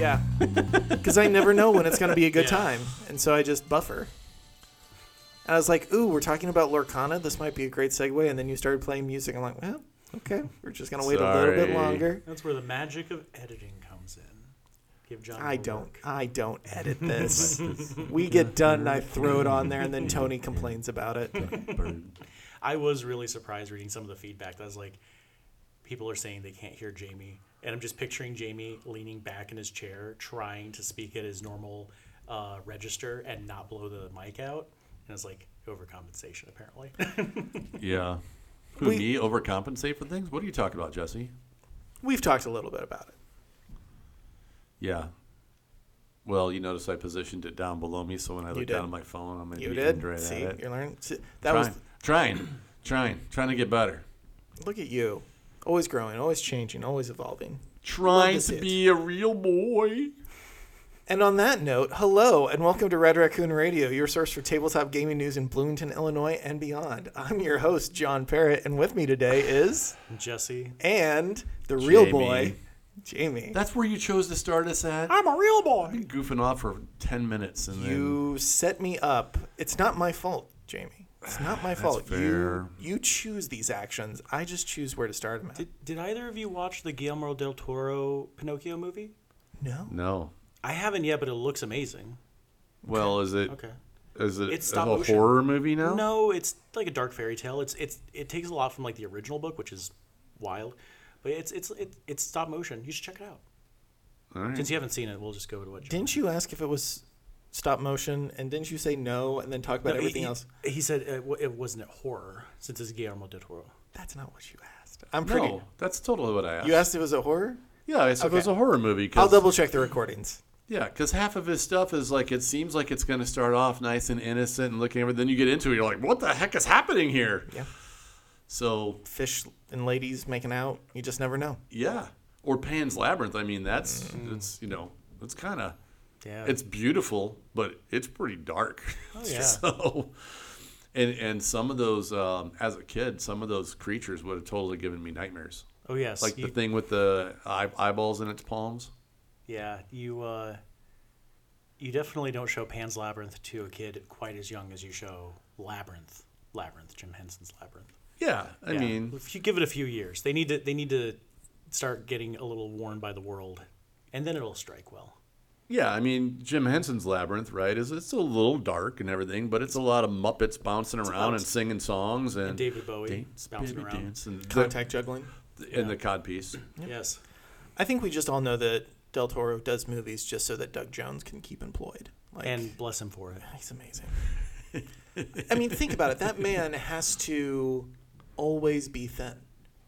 like, yeah, because I never know when it's gonna be a good Yeah. time, and so I just buffer. And I was like, "Ooh, we're talking about Lorcana. This might be a great segue." And then you started playing music. I'm like, "Well, okay, we're just gonna wait a little bit longer." That's where the magic of editing comes in. Give John. I don't. work. I don't edit this. we get done, and I throw it on there, and then Tony complains about it. I was really surprised reading some of the feedback. That was like, people are saying they can't hear Jamie, and I'm just picturing Jamie leaning back in his chair, trying to speak at his normal uh, register and not blow the mic out. And it's like overcompensation, apparently. Yeah. Who, We- me overcompensate for things? What are you talking about, Jesse? We've talked a little bit about it. Yeah. Well, you notice I positioned it down below me, so when I look did. down at my phone, I'm You aimed did. right See, at it. you're learning. See, that trying, was. trying, trying, trying to get better. Look at you, always growing, always changing, always evolving. Trying to to see it. be a real boy. And on that note, hello and welcome to Red Raccoon Radio, your source for tabletop gaming news in Bloomington, Illinois, and beyond. I'm your host, John Parrott, and with me today is Jesse. and the real Jamie. boy, Jamie. That's where you chose to start us at. I'm a real boy. Been goofing off for ten minutes, and then You set me up. It's not my fault, Jamie. It's not my fault. fair. You you choose these actions. I just choose where to start them at. Did, did either of you watch the Guillermo del Toro Pinocchio movie? no. no. I haven't yet, but it looks amazing. Well, is it Okay. is it It's stop it a motion. horror movie now? No, it's like a dark fairy tale. It's it's it takes a lot from like the original book, which is wild, but it's it's it, it's stop motion. You should check it out. All right. Since you haven't seen it, we'll just go to what. Didn't you ask if it was stop motion, and didn't you say no, and then talk about No, everything he, else? He said it, it wasn't a horror since it's Guillermo del Toro. That's not what you asked. I'm pretty. No, that's totally what I asked. You asked if it was a horror. Yeah, I said it was a horror movie. Cause, I'll double check the recordings. Yeah, because half of his stuff is like it seems like it's going to start off nice and innocent and looking over. Then you get into it, you're like, what the heck is happening here? Yeah. So Fish and ladies making out. You just never know. yeah, or Pan's Labyrinth. I mean, that's Mm. it's you know it's kind of Yeah, it's beautiful, but it's pretty dark. Oh, yeah. so, and and some of those um, as a kid, some of those creatures would have totally given me nightmares. oh yes, Like you, the thing with the eye, eyeballs in its palms. yeah you uh, you definitely don't show Pan's Labyrinth to a kid quite as young as you show Labyrinth. Labyrinth, Jim Henson's Labyrinth. Yeah, I Yeah. mean, if you give it a few years, they need to they need to start getting a little worn by the world, and then it'll strike well. Yeah, I mean Jim Henson's Labyrinth, right? Is it's a little dark and everything, but it's a lot of Muppets bouncing around and singing songs and, And David Bowie dance, bouncing baby, around. dance and the, Contact juggling. and the cod piece. Yes. I think we just all know that Del Toro does movies just so that Doug Jones can keep employed. Like, And bless him for it. he's amazing. I mean, think about it. That man has to always be thin.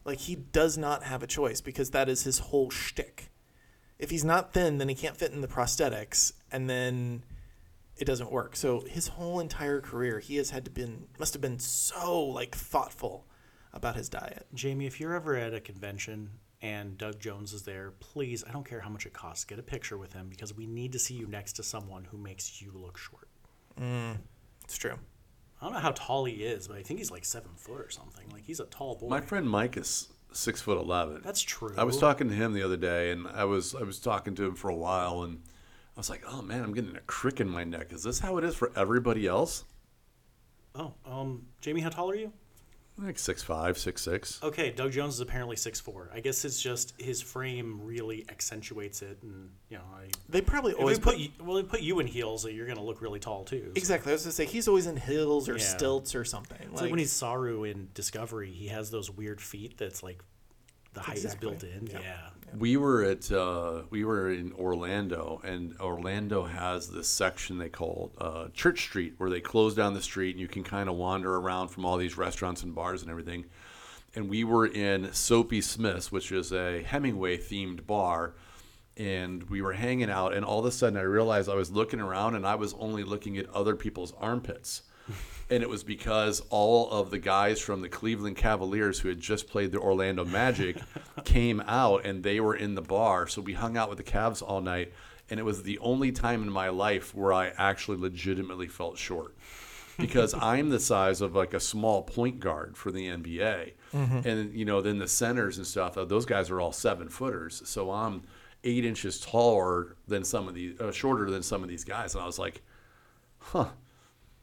Like he does not have a choice because that is his whole shtick. If he's not thin, then he can't fit in the prosthetics, and then it doesn't work. So his whole entire career, he has had to been must have been so like thoughtful about his diet. Jamie, if you're ever at a convention and Doug Jones is there, please, I don't care how much it costs, get a picture with him because we need to see you next to someone who makes you look short. Mm, it's true. I don't know how tall he is, but I think he's like seven foot or something. Like he's a tall boy. My friend Mike is six foot eleven. That's true. I was talking to him the other day, and I was I was talking to him for a while, and I was like, "Oh man, I'm getting a crick in my neck. Is this how it is for everybody else?" Oh, um, Jamie, how tall are you? Like six five, six six. Okay, Doug Jones is apparently six four. I guess it's just his frame really accentuates it, and you know, I, They probably if always we put put you, well, they put you in heels, you're gonna look really tall too. so- exactly. I was gonna say he's always in hills or Yeah. stilts or something. It's like, when he's Saru in Discovery, he has those weird feet that's like the height Exactly. is built in. Yeah. Yeah. We were at uh, we were in Orlando, and Orlando has this section they call uh, Church Street, where they close down the street, and you can kind of wander around from all these restaurants and bars and everything. And we were in Soapy Smith's, which is a Hemingway themed bar, and we were hanging out. And all of a sudden, I realized I was looking around, and I was only looking at other people's armpits. And it was because all of the guys from the Cleveland Cavaliers who had just played the Orlando Magic came out and they were in the bar. So we hung out with the Cavs all night. And it was the only time in my life where I actually legitimately felt short because I'm the size of like a small point guard for the NBA. And, you know, then the centers and stuff, uh, those guys are all seven footers. So I'm eight inches taller than some of these, uh, shorter than some of these guys, and I was like, huh,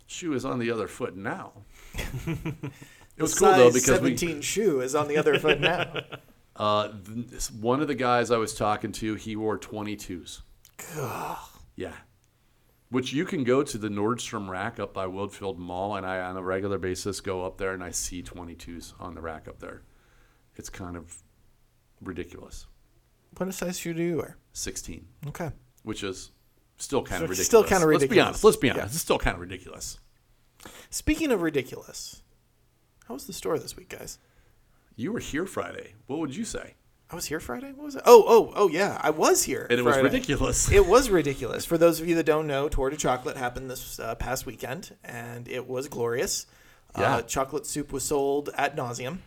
shoe is on the other foot now. it was cool though because we 17 shoe is on the other foot now. uh, this- one of the guys I was talking to, he wore 22s. Yeah. Which you can go to the Nordstrom rack up by Woodfield Mall, and I, on a regular basis, go up there and I see 22s on the rack up there. It's kind of ridiculous. What size shoe do you wear? 16, Okay. which is still kind of So ridiculous. still kinda ridiculous. Let's be honest. Let's be honest. Yeah. It's still kind of ridiculous. Speaking of ridiculous, how was the store this week, guys? You were here Friday. What would you say? I was here Friday. What was it? Oh, oh, oh, yeah, I was here. And it was ridiculous. It was ridiculous. For those of you that don't know, Tour de Chocolate happened this uh, past weekend, and it was glorious. Yeah. Uh, chocolate soup was sold at nauseum,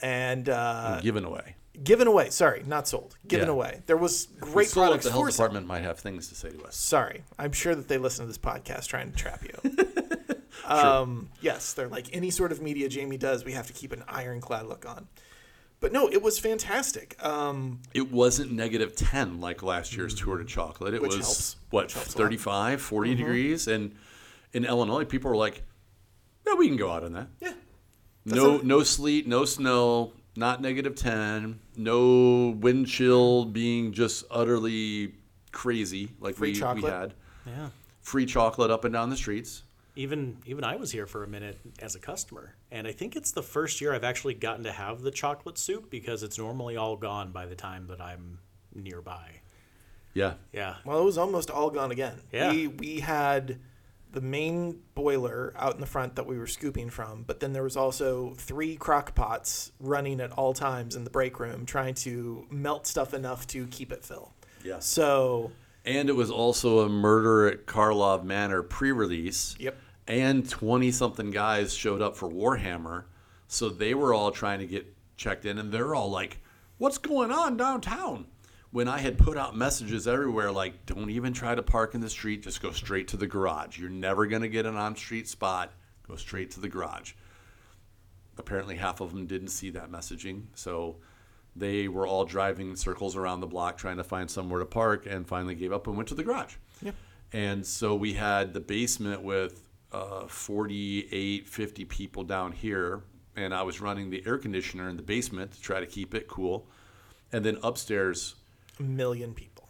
and uh, Given away. Given away. Sorry, not sold. Given Yeah. away. There was great at products the health department might have things to say to us. Sorry, I'm sure that they listen to this podcast trying to trap you. um, yes, they're like any sort of media Jamie does. We have to keep an ironclad look on. But no, it was fantastic. Um, It wasn't negative 10 like last year's Tour de Chocolate. It Which was, helps. what, Which helps a lot. 35, 40 degrees? And in Illinois, people were like, no, we can go out on that. yeah, No, a- no sleet, no snow, not negative 10, no wind chill being just utterly crazy like Free we, we had. Yeah. Free chocolate up and down the streets. Even even I was here for a minute as a customer, and I think it's the first year I've actually gotten to have the chocolate soup because it's normally all gone by the time that I'm nearby. Yeah. Yeah. Well, it was almost all gone again. Yeah. We we had the main boiler out in the front that we were scooping from, but then there was also three crock pots running at all times in the break room trying to melt stuff enough to keep it fill. Yeah. So, And it was also a murder at Karlov Manor pre-release. Yep. And 20 something guys showed up for Warhammer. So they were all trying to get checked in and they're all like, "What's going on downtown?" When I had put out messages everywhere like, "Don't even try to park in the street, just go straight to the garage. You're never going to get an on-street spot. Go straight to the garage." Apparently half of them didn't see that messaging. So they were all driving circles around the block trying to find somewhere to park and finally gave up and went to the garage. Yep. And so we had the basement with uh, 48, 50 people down here. And I was running the air conditioner in the basement to try to keep it cool. And then upstairs, million people.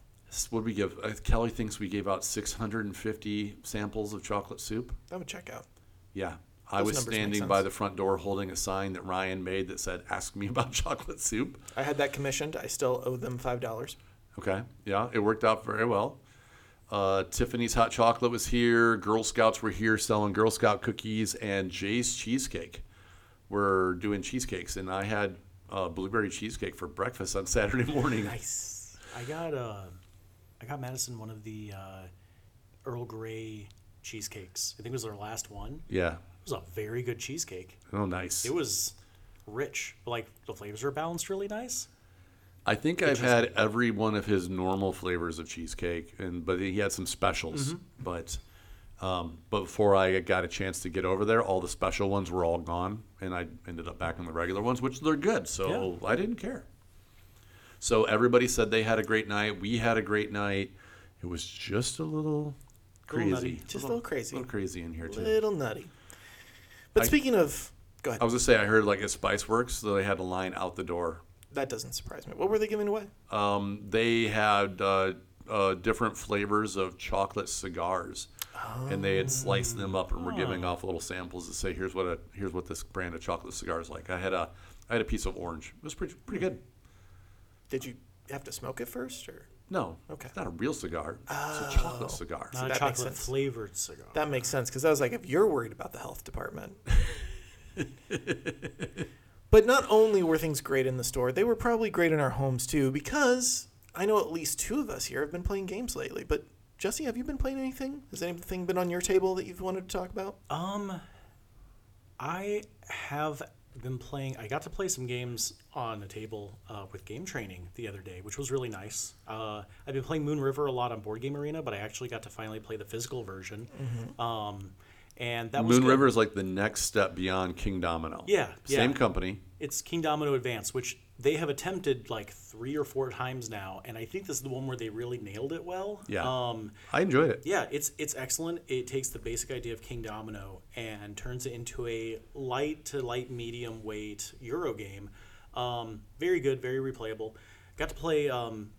what did we give? Uh, Kelly thinks we gave out 650 samples of chocolate soup. That would check out. Yeah. I Those was standing by the front door holding a sign that Ryan made that said, Ask me about chocolate soup. I had that commissioned. I still owe them five dollars. Okay. Yeah, it worked out very well. Uh, Tiffany's Hot Chocolate was here. Girl Scouts were here selling Girl Scout cookies, and Jay's Cheesecake were doing cheesecakes. And I had uh, blueberry cheesecake for breakfast on Saturday morning. Nice. I got uh, I got Madison one of the uh, Earl Grey cheesecakes. I think it was their last one. Yeah. It was a very good cheesecake. Oh, nice. It was rich. Like the flavors were balanced really nice. I think I've had every one of his normal flavors of cheesecake, and but he had some specials. But um, but before I got a chance to get over there, all the special ones were all gone, and I ended up back on the regular ones, which they're good. So I didn't care. So everybody said they had a great night. We had a great night. It was just a little crazy, nutty. Just a little crazy. a little crazy in here too. A Little nutty. But I- speaking of, go ahead. I was gonna say I heard like at Spice Works, so they had a line out the door that doesn't surprise me. What were they giving away? Um, they had uh, uh, different flavors of chocolate cigars, and they had sliced them up and were giving off little samples to say, "Here's what a here's what this brand of chocolate cigar is like." I had a I had a piece of orange. It was pretty pretty good. Did you have to smoke it first, or No, Okay. it's not a real cigar. It's a chocolate cigar. Not a that makes chocolate sense. flavored cigar. that makes sense? Because I was like, if you're worried about the health department. but not only were things great in the store, they were probably great in our homes too. Because I know at least two of us here have been playing games lately. But Jesse, have you been playing anything? Has anything been on your table that you've wanted to talk about? Um, I have been playing. I got to play some games on a table uh, with game training the other day, which was really nice. Uh, I've been playing Moon River a lot on Board Game Arena, but I actually got to finally play the physical version. Um, and that Moon good. River is like the next step beyond King Domino. Yeah, Same yeah. company. It's King Domino Advance, which they have attempted like three or four times now, and I think this is the one where they really nailed it well. Yeah. Um, I enjoyed it. yeah, it's it's excellent. It takes the basic idea of King Domino and turns it into a light to light medium weight Euro game. Um, very good, very replayable. Got to play um,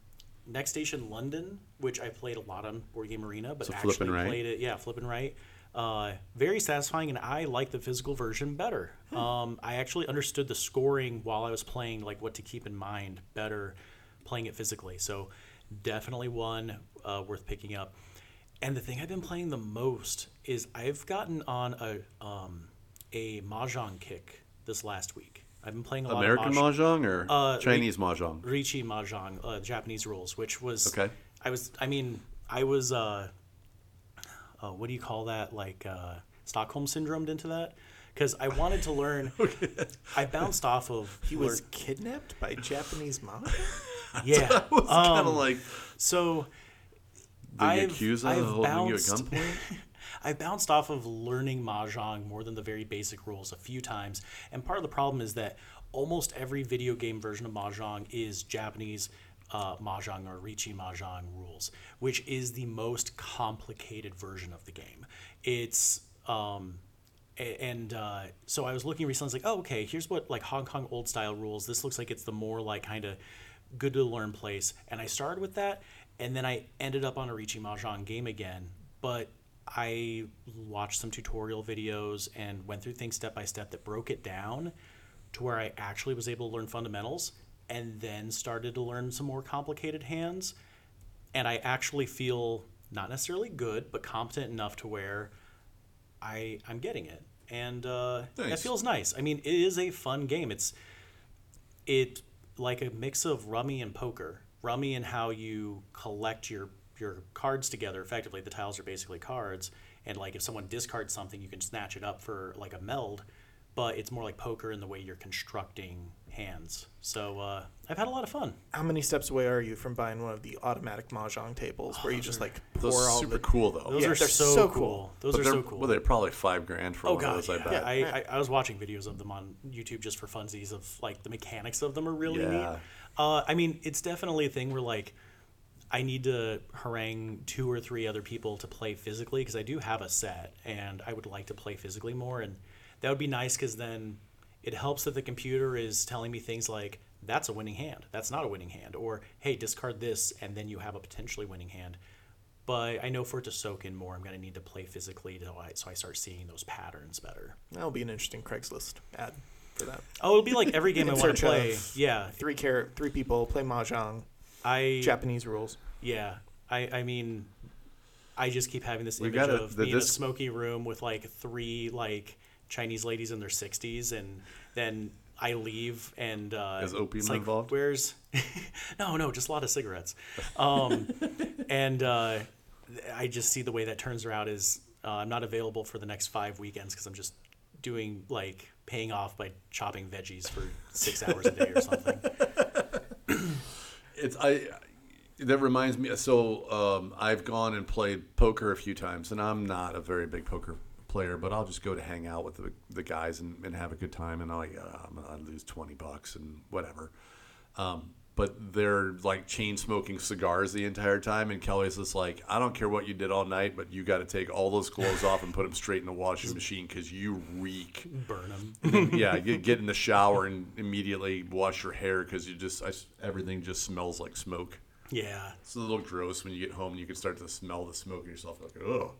Next Station London, which I played a lot on Board Game Arena, but So actually right? played it. Yeah, flipping right. Uh, very satisfying, and I like the physical version better. Um, I actually understood the scoring while I was playing, like what to keep in mind better playing it physically. So definitely one uh, worth picking up. And the thing I've been playing the most is I've gotten on a um, a mahjong kick this last week. I've been playing a lot American of mahjong. mahjong or Uh, Chinese mahjong? Riichi Mahjong, uh, Japanese rules, which was Okay. I was I mean I was uh, uh what do you call that like uh, Stockholm syndromed into that because I wanted to learn. I bounced off of He was kidnapped by Japanese mafia. yeah. It was kind Um, of like So the I've- Yakuza I've holding you at gunpoint. I bounced off of learning mahjong more than the very basic rules a few times, and part of the problem is that almost every video game version of mahjong is Japanese uh, mahjong or Riichi mahjong rules, which is the most complicated version of the game. It's um, and uh, so I was looking recently. I was like, oh, okay, here's what like Hong Kong old style rules. This looks like it's the more like kind of good to learn place. And I started with that, and then I ended up on a Riichi Mahjong game again. But I watched some tutorial videos and went through things step by step that broke it down to where I actually was able to learn fundamentals and then started to learn some more complicated hands. And I actually feel not necessarily good, but competent enough to where I I'm getting it, and uh, that Nice. feels nice. I mean, it is a fun game. It's it like a mix of rummy and poker. Rummy and how you collect your your cards together effectively. The tiles are basically cards, and like if someone discards something, you can snatch it up for like a meld. But it's more like poker in the way you're constructing hands. So uh, I've had a lot of fun. How many steps away are you from buying one of the automatic mahjong tables where you just like pour Those are all super the cool though. Those Yeah, are they're so, so cool. cool. Those But are they're, so cool. Well, they're probably five grand for Oh one of god, those. I yeah. bet. I, I, I was watching videos of them on YouTube just for funsies of like the mechanics of them are really neat. Yeah. Uh, I mean, it's definitely a thing where like I need to harangue two or three other people to play physically because I do have a set and I would like to play physically more and that would be nice because then it helps that the computer is telling me things like that's a winning hand, that's not a winning hand, or hey, discard this and then you have a potentially winning hand. But I know for it to soak in more, I'm going to need to play physically to, so I start seeing those patterns better. That'll be an interesting Craigslist ad for that. Oh, it'll be like every game I want to play. of- Yeah, Three car- three people play mahjong, I Japanese rules. yeah. I I mean, I just keep having this We image gotta- of the me in a smoky room with like three like Chinese ladies in their sixties, and then I leave and uh, Is opium like, involved? Where's? no, no, just a lot of cigarettes. Um, and uh, I just see the way that turns around is uh, I'm not available for the next five weekends because I'm just doing like paying off by chopping veggies for six hours a day or something. It's I. That reminds me. So um, I've gone and played poker a few times, and I'm not a very big poker player, but I'll just go to hang out with the, the guys and, and have a good time. And I'll, I'm gonna lose twenty bucks and whatever. Um, but they're like chain smoking cigars the entire time, and Kelly's just like, I don't care what you did all night, but you got to take all those clothes off and put them straight in the washing machine because you reek. Burn them. yeah, get, get in the shower and immediately wash your hair because you just I everything just smells like smoke. Yeah. It's a little gross when you get home and you can start to smell the smoke in yourself. Like, oh,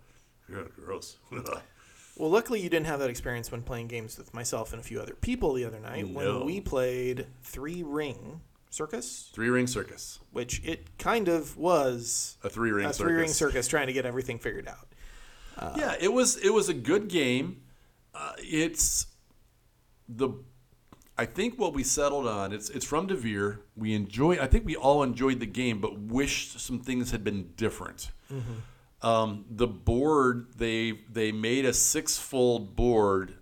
yeah, gross. Well, luckily you didn't have that experience when playing games with myself and a few other people the other night No. when we played Three Ring Circus, three ring circus. which it kind of was A three ring a circus. three ring circus trying to get everything figured out. yeah, it was it was a good game. Uh, it's the I think what we settled on it's it's from Devir. We enjoy. I think we all enjoyed the game, but wished some things had been different. Um, the board they they made a six fold board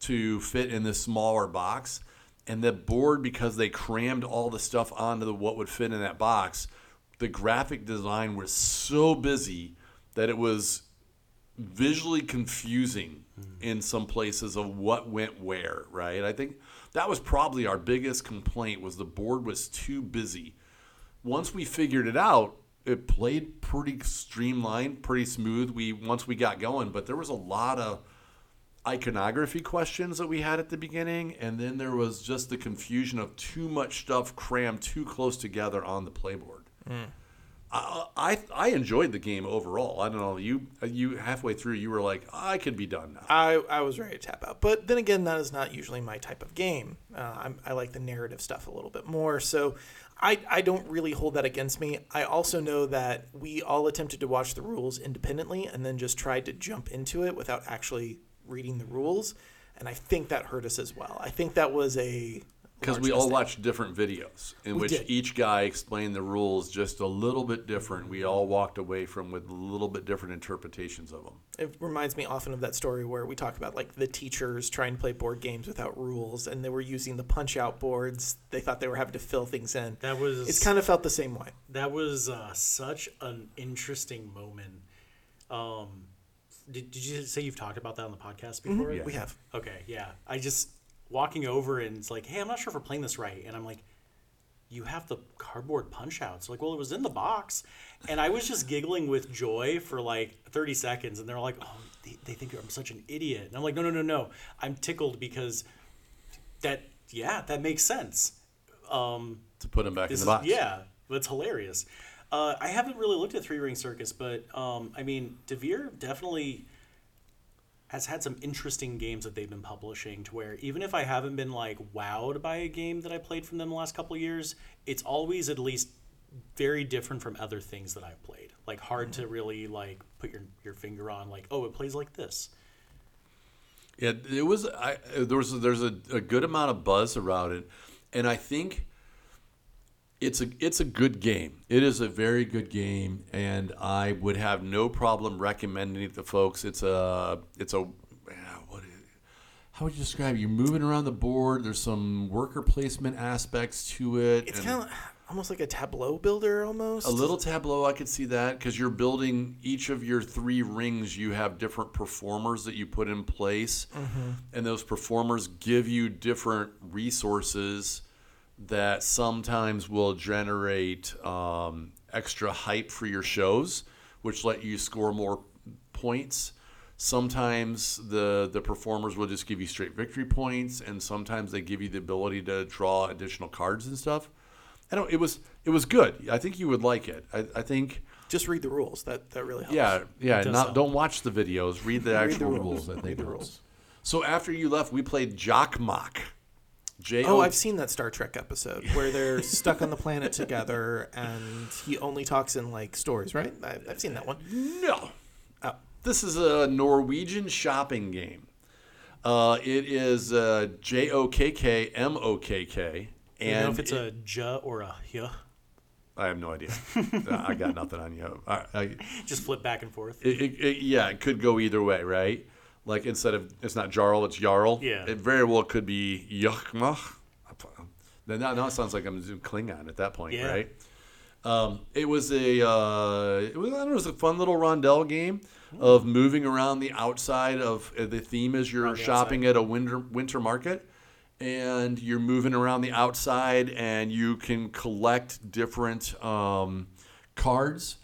to fit in this smaller box, and the board because they crammed all the stuff onto the, what would fit in that box. The graphic design was so busy that it was visually confusing in some places of what went where, right? I think that was probably our biggest complaint was the board was too busy. Once we figured it out, it played pretty streamlined, pretty smooth. We once we got going, but there was a lot of iconography questions that we had at the beginning, and then there was just the confusion of too much stuff crammed too close together on the playboard. I, I I enjoyed the game overall. I don't know you you halfway through you were like I could be done now. I, I was ready to tap out. But then again, that is not usually my type of game. Uh, I'm, I like the narrative stuff a little bit more. So I, I don't really hold that against me. I also know that we all attempted to watch the rules independently and then just tried to jump into it without actually reading the rules. And I think that hurt us as well. I think that was a. Because we all mistake. watched different videos in We which did. each guy explained the rules just a little bit different. We all walked away from with a little bit different interpretations of them. It reminds me often of that story where we talk about like the teachers trying to play board games without rules and they were using the punch out boards. They thought they were having to fill things in. That was It's kind of felt the same way. that was uh, such an interesting moment. Um, did, did you say you've talked about that on the podcast before? Yeah. We have. Okay, yeah. I just walking over and it's like, hey, I'm not sure if we're playing this right, and I'm like, you have the cardboard punch outs. Like, well, it was in the box, and I was just giggling with joy for like 30 seconds, and they're like, oh, they, they think I'm such an idiot, and I'm like, no, no, no, no, I'm tickled because that, yeah, that makes sense. Um, To put them back in the box. yeah, that's hilarious. Uh, I haven't really looked at Three Ring Circus, but um, I mean, Devir definitely has had some interesting games that they've been publishing to where even if I haven't been like wowed by a game that I played from them the last couple of years, it's always at least very different from other things that I've played. Like hard to mm-hmm. really like put your your finger on like, oh, it plays like this. Yeah, it was. I there was there's a, a good amount of buzz around it, and I think it's a it's a good game. It is a very good game, and I would have no problem recommending it to folks. It's a it's a what is, how would you describe it? You're moving around the board. There's some worker placement aspects to it. It's kind of almost like a tableau builder almost. a little tableau, I could see that because you're building each of your three rings. You have different performers that you put in place, mm-hmm. and those performers give you different resources that sometimes will generate um, extra hype for your shows, which let you score more points. Sometimes the the performers will just give you straight victory points, and sometimes they give you the ability to draw additional cards and stuff. I don't. It was it was good. I think you would like it. I, I think. Just read the rules. That that really helps. Yeah, yeah. Not help. don't watch the videos. Read the Read the actual rules. rules. I think the rules. So after you left, we played Jokkmokk. J Oh, I've seen that Star Trek episode where they're stuck on the planet together, and he only talks in like stories, right? I, I've seen that one. No. Oh. This is a Norwegian shopping game. Uh, it is uh, J O K K M O K K. Do you And know if it's it- a J or a H? I have no idea. I got nothing on you. I, I, Just flip back and forth. it, it- yeah, it could go either way, right? Like instead of it's not Jarl, it's Jarl. Yeah. It very well could be Yuchmach. Then now, now it sounds like I'm doing Klingon at that point, Yeah. right? Um, it was a uh, it was I don't know, it was a fun little rondel game of moving around the outside of uh, the theme is you're shopping at a winter winter market and you're moving around the outside and you can collect different um, cards.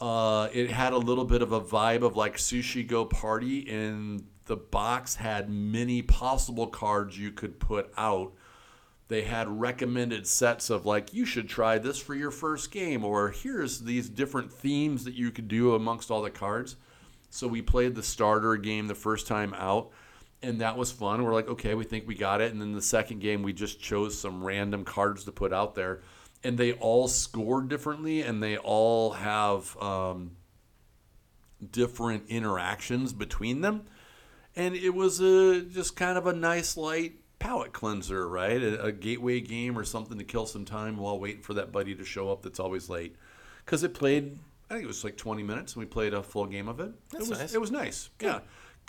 Uh, it had a little bit of a vibe of like Sushi Go Party, and the box had many possible cards you could put out. They had recommended sets of like you should try this for your first game or here's these different themes that you could do amongst all the cards. So we played the starter game the first time out and that was fun. We're like okay we think we got it. And then the second game we just chose some random cards to put out there and they all scored differently and they all have um, different interactions between them and it was a just kind of a nice light palate cleanser, right? A, a gateway game or something to kill some time while waiting for that buddy to show up that's always late. Because it played, I think it was like 20 minutes, and we played a full game of it. That's it was nice. it was nice. Yeah,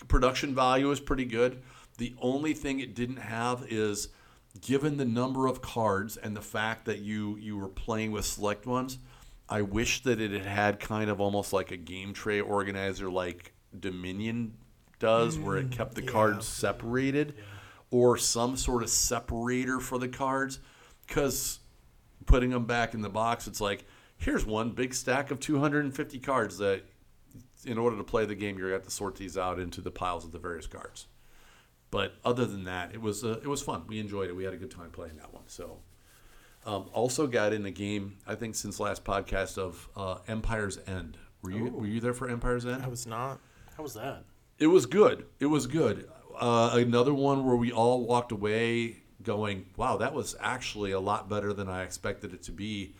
production value was pretty good. The only thing it didn't have is, given the number of cards and the fact that you you were playing with select ones, I wish that it had had kind of almost like a game tray organizer like Dominion does, where it kept the yeah. cards separated, or some sort of separator for the cards, because putting them back in the box, it's like here's one big stack of 250 cards that, in order to play the game, you're going to have to sort these out into the piles of the various cards. But other than that, it was uh, it was fun. We enjoyed it. We had a good time playing that one. So, um, also got in a game I think since last podcast of uh, Empire's End. Were you were you there for Empire's End? I was not. How was that? It was good. It was good. Uh, another one where we all walked away going, "Wow, that was actually a lot better than I expected it to be."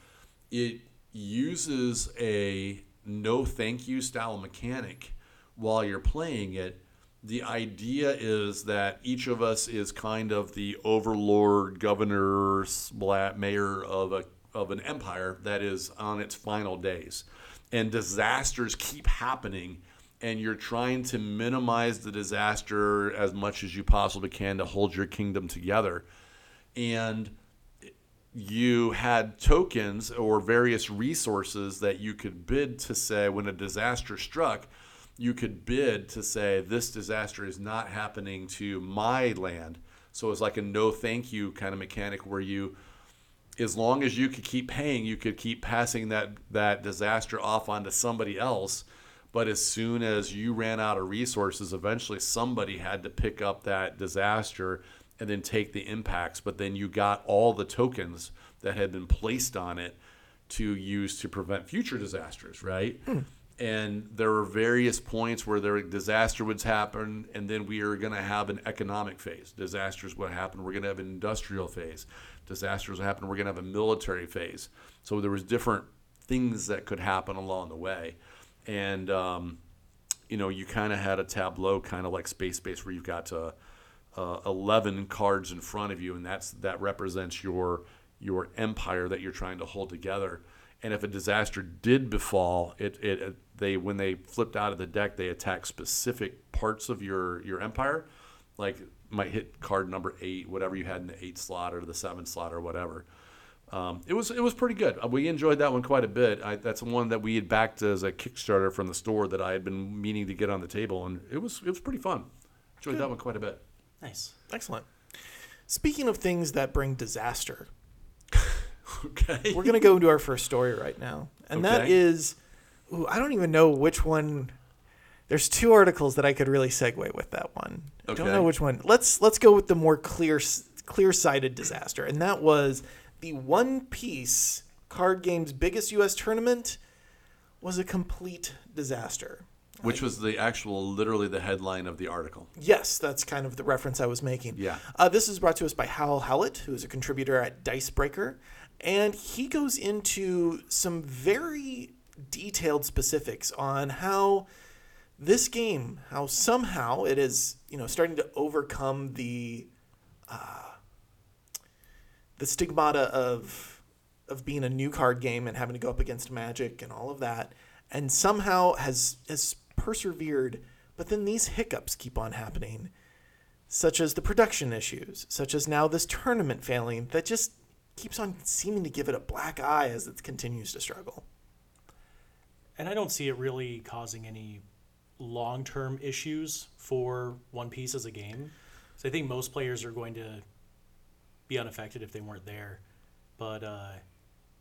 It uses a no thank you style mechanic while you're playing it. The idea is that each of us is kind of the overlord, governor, mayor of a of an empire that is on its final days, and disasters keep happening and you're trying to minimize the disaster as much as you possibly can to hold your kingdom together. And you had tokens or various resources that you could bid to say when a disaster struck, you could bid to say this disaster is not happening to my land. So it's like a no thank you kind of mechanic where you as long as you could keep paying, you could keep passing that that disaster off onto somebody else. But as soon as you ran out of resources, eventually somebody had to pick up that disaster and then take the impacts. But then you got all the tokens that had been placed on it to use to prevent future disasters, right? Hmm. And there were various points where there disaster would happen, and then we are going to have an economic phase. Disasters would happen. We're going to have an industrial phase. Disasters would happen. We're going to have a military phase. So there was different things that could happen along the way, and um, you know you kind of had a tableau, kind of like Space Base, where you've got uh, uh, 11 cards in front of you, and that's that represents your your empire that you're trying to hold together. And if a disaster did befall, it, it, it they when they flipped out of the deck, they attack specific parts of your your empire, like might hit card number eight, whatever you had in the eight slot or the seven slot or whatever. Um, it was it was pretty good. Uh, We enjoyed that one quite a bit. I, that's one that we had backed as a Kickstarter from the store that I had been meaning to get on the table, and it was it was pretty fun. Enjoyed that one quite a bit. Nice. Excellent. Speaking of things that bring disaster, Okay. we're going to go into our first story right now. And that Okay. is, ooh, I don't even know which one. There's two articles that I could really segue with that one. I don't know which one. Let's let's go with the more clear clear-sighted disaster. And that was the One Piece card game's biggest US tournament was a complete disaster. Which was the actual, literally the headline of the article. Yes, that's kind of the reference I was making. Yeah. Uh, this is brought to us by Hal Howlett, who is a contributor at Dicebreaker. And he goes into some very detailed specifics on how this game, how somehow it is, you know, starting to overcome the uh, the stigmata of of being a new card game and having to go up against Magic and all of that, and somehow has has persevered. But then these hiccups keep on happening, such as the production issues, such as now this tournament failing that just keeps on seeming to give it a black eye as it continues to struggle. And I don't see it really causing any long term issues for One Piece as a game. So I think most players are going to be unaffected if they weren't there. But uh,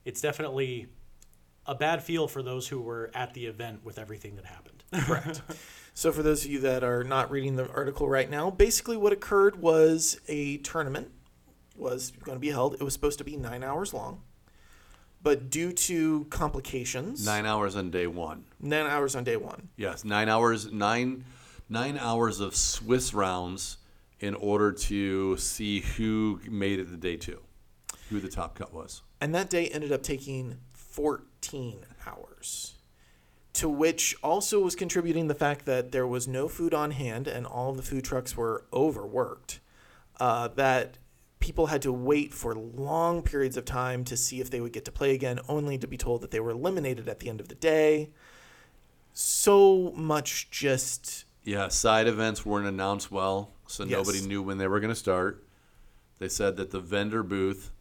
it's definitely a bad feel for those who were at the event with everything that happened. Correct. so, for those of you that are not reading the article right now, basically what occurred was a tournament was going to be held. It was supposed to be nine hours long, but due to complications, Nine hours on day one. nine hours on day one. Yes, nine hours, nine, nine hours of Swiss rounds in order to see who made it to day two, who the top cut was. And that day ended up taking 14 hours. To which also was contributing the fact that there was no food on hand and all the food trucks were overworked. Uh, that people had to wait for long periods of time to see if they would get to play again, only to be told that they were eliminated at the end of the day. So much just Yeah, side events weren't announced well, so Yes. nobody knew when they were going to start. They said that the vendor booth,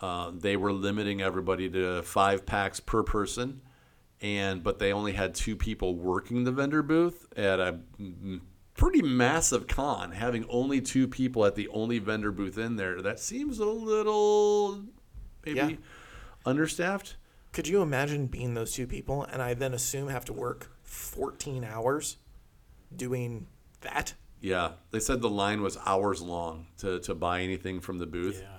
uh, they were limiting everybody to five packs per person, and but they only had two people working the vendor booth at a mm, pretty massive con. Having only two people at the only vendor booth in there, that seems a little maybe Yeah. understaffed. Could you imagine being those two people and I then assume have to work 14 hours doing that? Yeah, they said the line was hours long to, to buy anything from the booth. Yeah.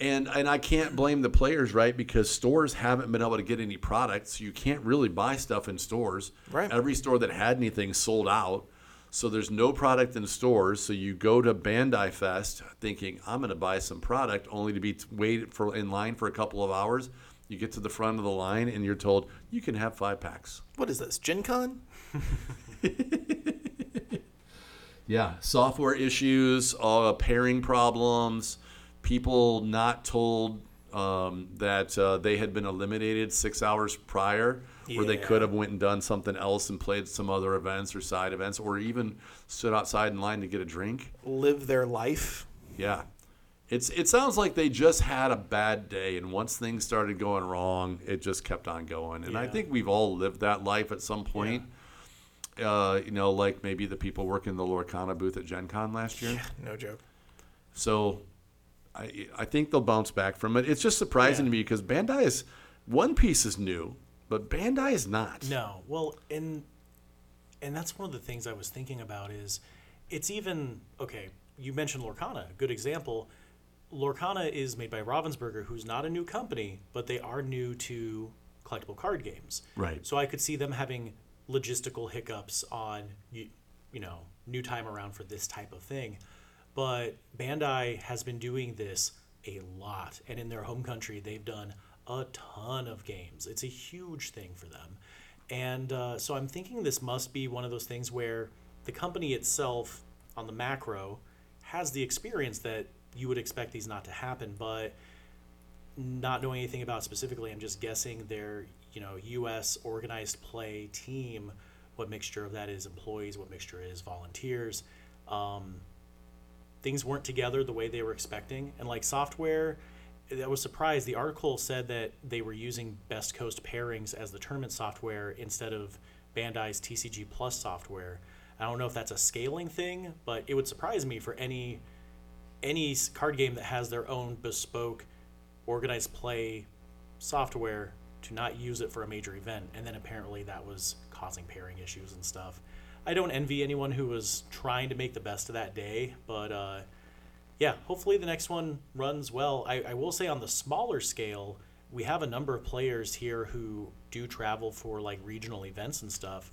And and I can't blame the players, right? Because stores haven't been able to get any products. You can't really buy stuff in stores. Right. Every store that had anything sold out. So there's no product in stores. So you go to Bandai Fest thinking I'm going to buy some product, only to be t- wait for in line for a couple of hours. You get to the front of the line and you're told you can have five packs. What is this, Gen Con? Yeah, software issues, uh, pairing problems, people not told um, that uh, they had been eliminated six hours prior, where they could have went and done something else and played some other events or side events, or even stood outside in line to get a drink. Live their life. Yeah, it's it sounds like they just had a bad day, and once things started going wrong, it just kept on going. And I think we've all lived that life at some point. Uh, you know, like maybe the people working the Lorcana booth at Gen Con last year. Yeah, No joke. So I I think they'll bounce back from it. It's just surprising Yeah. to me because Bandai is One Piece is new, but Bandai is not. No, well, and and that's one of the things I was thinking about is it's even okay. You mentioned Lorcana, good example. Lorcana is made by Ravensburger, who's not a new company, but they are new to collectible card games. Right. So I could see them having logistical hiccups on you, you know new time around for this type of thing. But Bandai has been doing this a lot, and in their home country, they've done a ton of games. It's a huge thing for them, and uh, so I'm thinking this must be one of those things where the company itself, on the macro, has the experience that you would expect these not to happen, but not knowing anything about specifically, I'm just guessing their you know U.S. organized play team. What mixture of that is employees? What mixture is volunteers? Um, things weren't together the way they were expecting, and like software, I was surprised. The article said that they were using Best Coast pairings as the tournament software instead of Bandai's TCG Plus software. I don't know if that's a scaling thing, but it would surprise me for any any card game that has their own bespoke organized play software to not use it for a major event and then apparently that was causing pairing issues and stuff. I don't envy anyone who was trying to make the best of that day but uh, yeah hopefully the next one runs well. I, I will say on the smaller scale we have a number of players here who do travel for like regional events and stuff.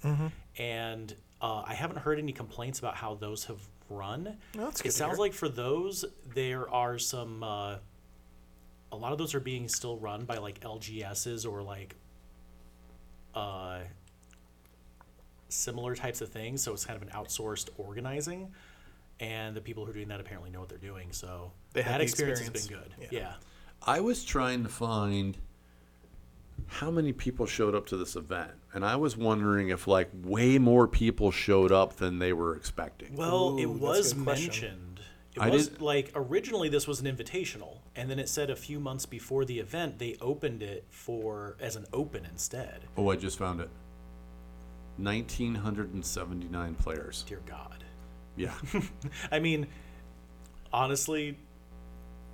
And uh, i haven't heard any complaints about how those have run. That's it sounds like for those there are some uh, a lot of those are being still run by like lgs's or like uh, similar types of things so it's kind of an outsourced organizing and the people who are doing that apparently know what they're doing so They that the experience, has been good Yeah. yeah. I was trying to find how many people showed up to this event, and I was wondering if like way more people showed up than they were expecting. Well, Ooh, it was good question. mentioned. It I was did- like originally this was an invitational, and then it said a few months before the event they opened it for as an open instead. Oh, I just found it. 1979 players. Dear God. Yeah. I mean, honestly,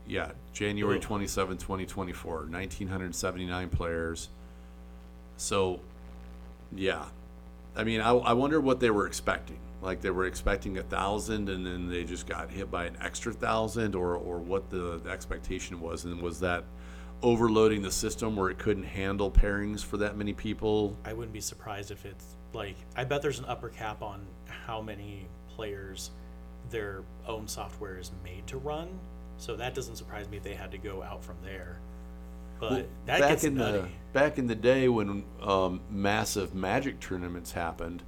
Yeah, January Ugh. 27, 2024, 1979 players. So, yeah. I mean, I, I wonder what they were expecting. Like they were expecting a thousand, and then they just got hit by an extra thousand, or or what the, the expectation was, and was that overloading the system where it couldn't handle pairings for that many people? I wouldn't be surprised if it's like I bet there's an upper cap on how many players their own software is made to run. So that doesn't surprise me if they had to go out from there. But Well, that back gets in nutty. the back in the day when um, massive Magic tournaments happened,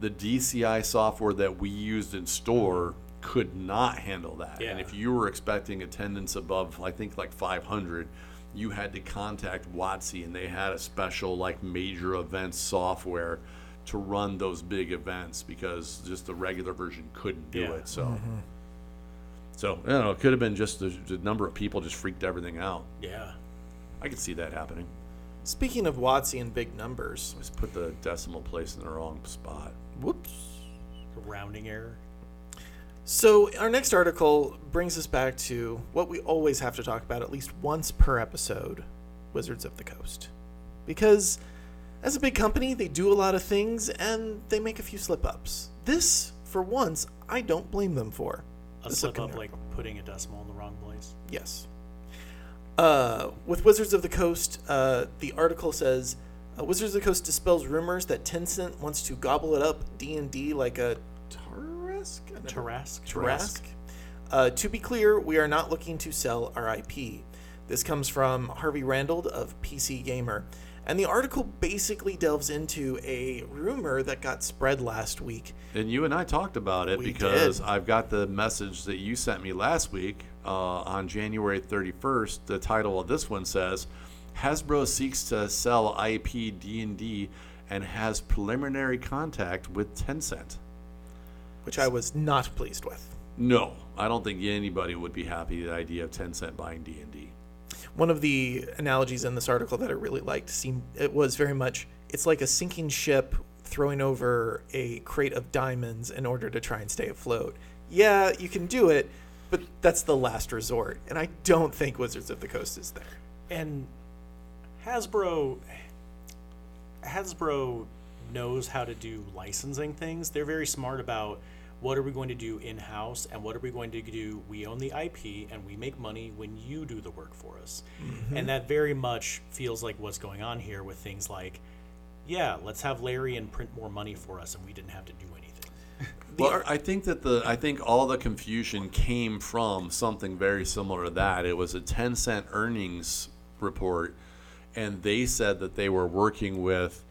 the DCI software that we used in store could not handle that. Yeah. And if you were expecting attendance above, I think like 500, you had to contact WotC, and they had a special like major events software to run those big events because just the regular version couldn't do Yeah. it. So. Mm-hmm. So I don't know. It could have been just the, the number of people just freaked everything out. yeah. I could see that happening. Speaking of WotC and big numbers, Just put the decimal place in the wrong spot. Whoops. rounding error. So, our next article brings us back to what we always have to talk about at least once per episode Wizards of the Coast. Because, as a big company, they do a lot of things and they make a few slip ups. This, for once, I don't blame them for. A The slip up, like putting a decimal in the wrong place. Yes. Uh, with Wizards of the Coast, uh, the article says uh, Wizards of the Coast dispels rumors that Tencent wants to gobble it up D and D like a Tarrasque. I never- Tarrasque. Tarrasque. Uh, to be clear, we are not looking to sell our IP. This comes from Harvey Randall of PC Gamer. And the article basically delves into a rumor that got spread last week. And you and I talked about it We because did. I've got the message that you sent me last week uh, on January 31st. The title of this one says Hasbro seeks to sell IP D&D and has preliminary contact with Tencent. which I was not pleased with. No, I don't think anybody would be happy with the idea of Tencent buying D&D. One of the analogies in this article that I really liked seemed it was very much it's like a sinking ship throwing over a crate of diamonds in order to try and stay afloat. Yeah, you can do it, but that's the last resort, and I don't think Wizards of the Coast is there. And Hasbro Hasbro knows how to do licensing things. They're very smart about what are we going to do in house and what are we going to do. We own the IP and we make money when you do the work for us. Mm-hmm. And that very much feels like what's going on here with things like, yeah, let's have Larian print more money for us and we didn't have to do anything. Well, ar- I think that the I think all the confusion came from something very similar to that. It was a Tencent earnings report, and they said that they were working with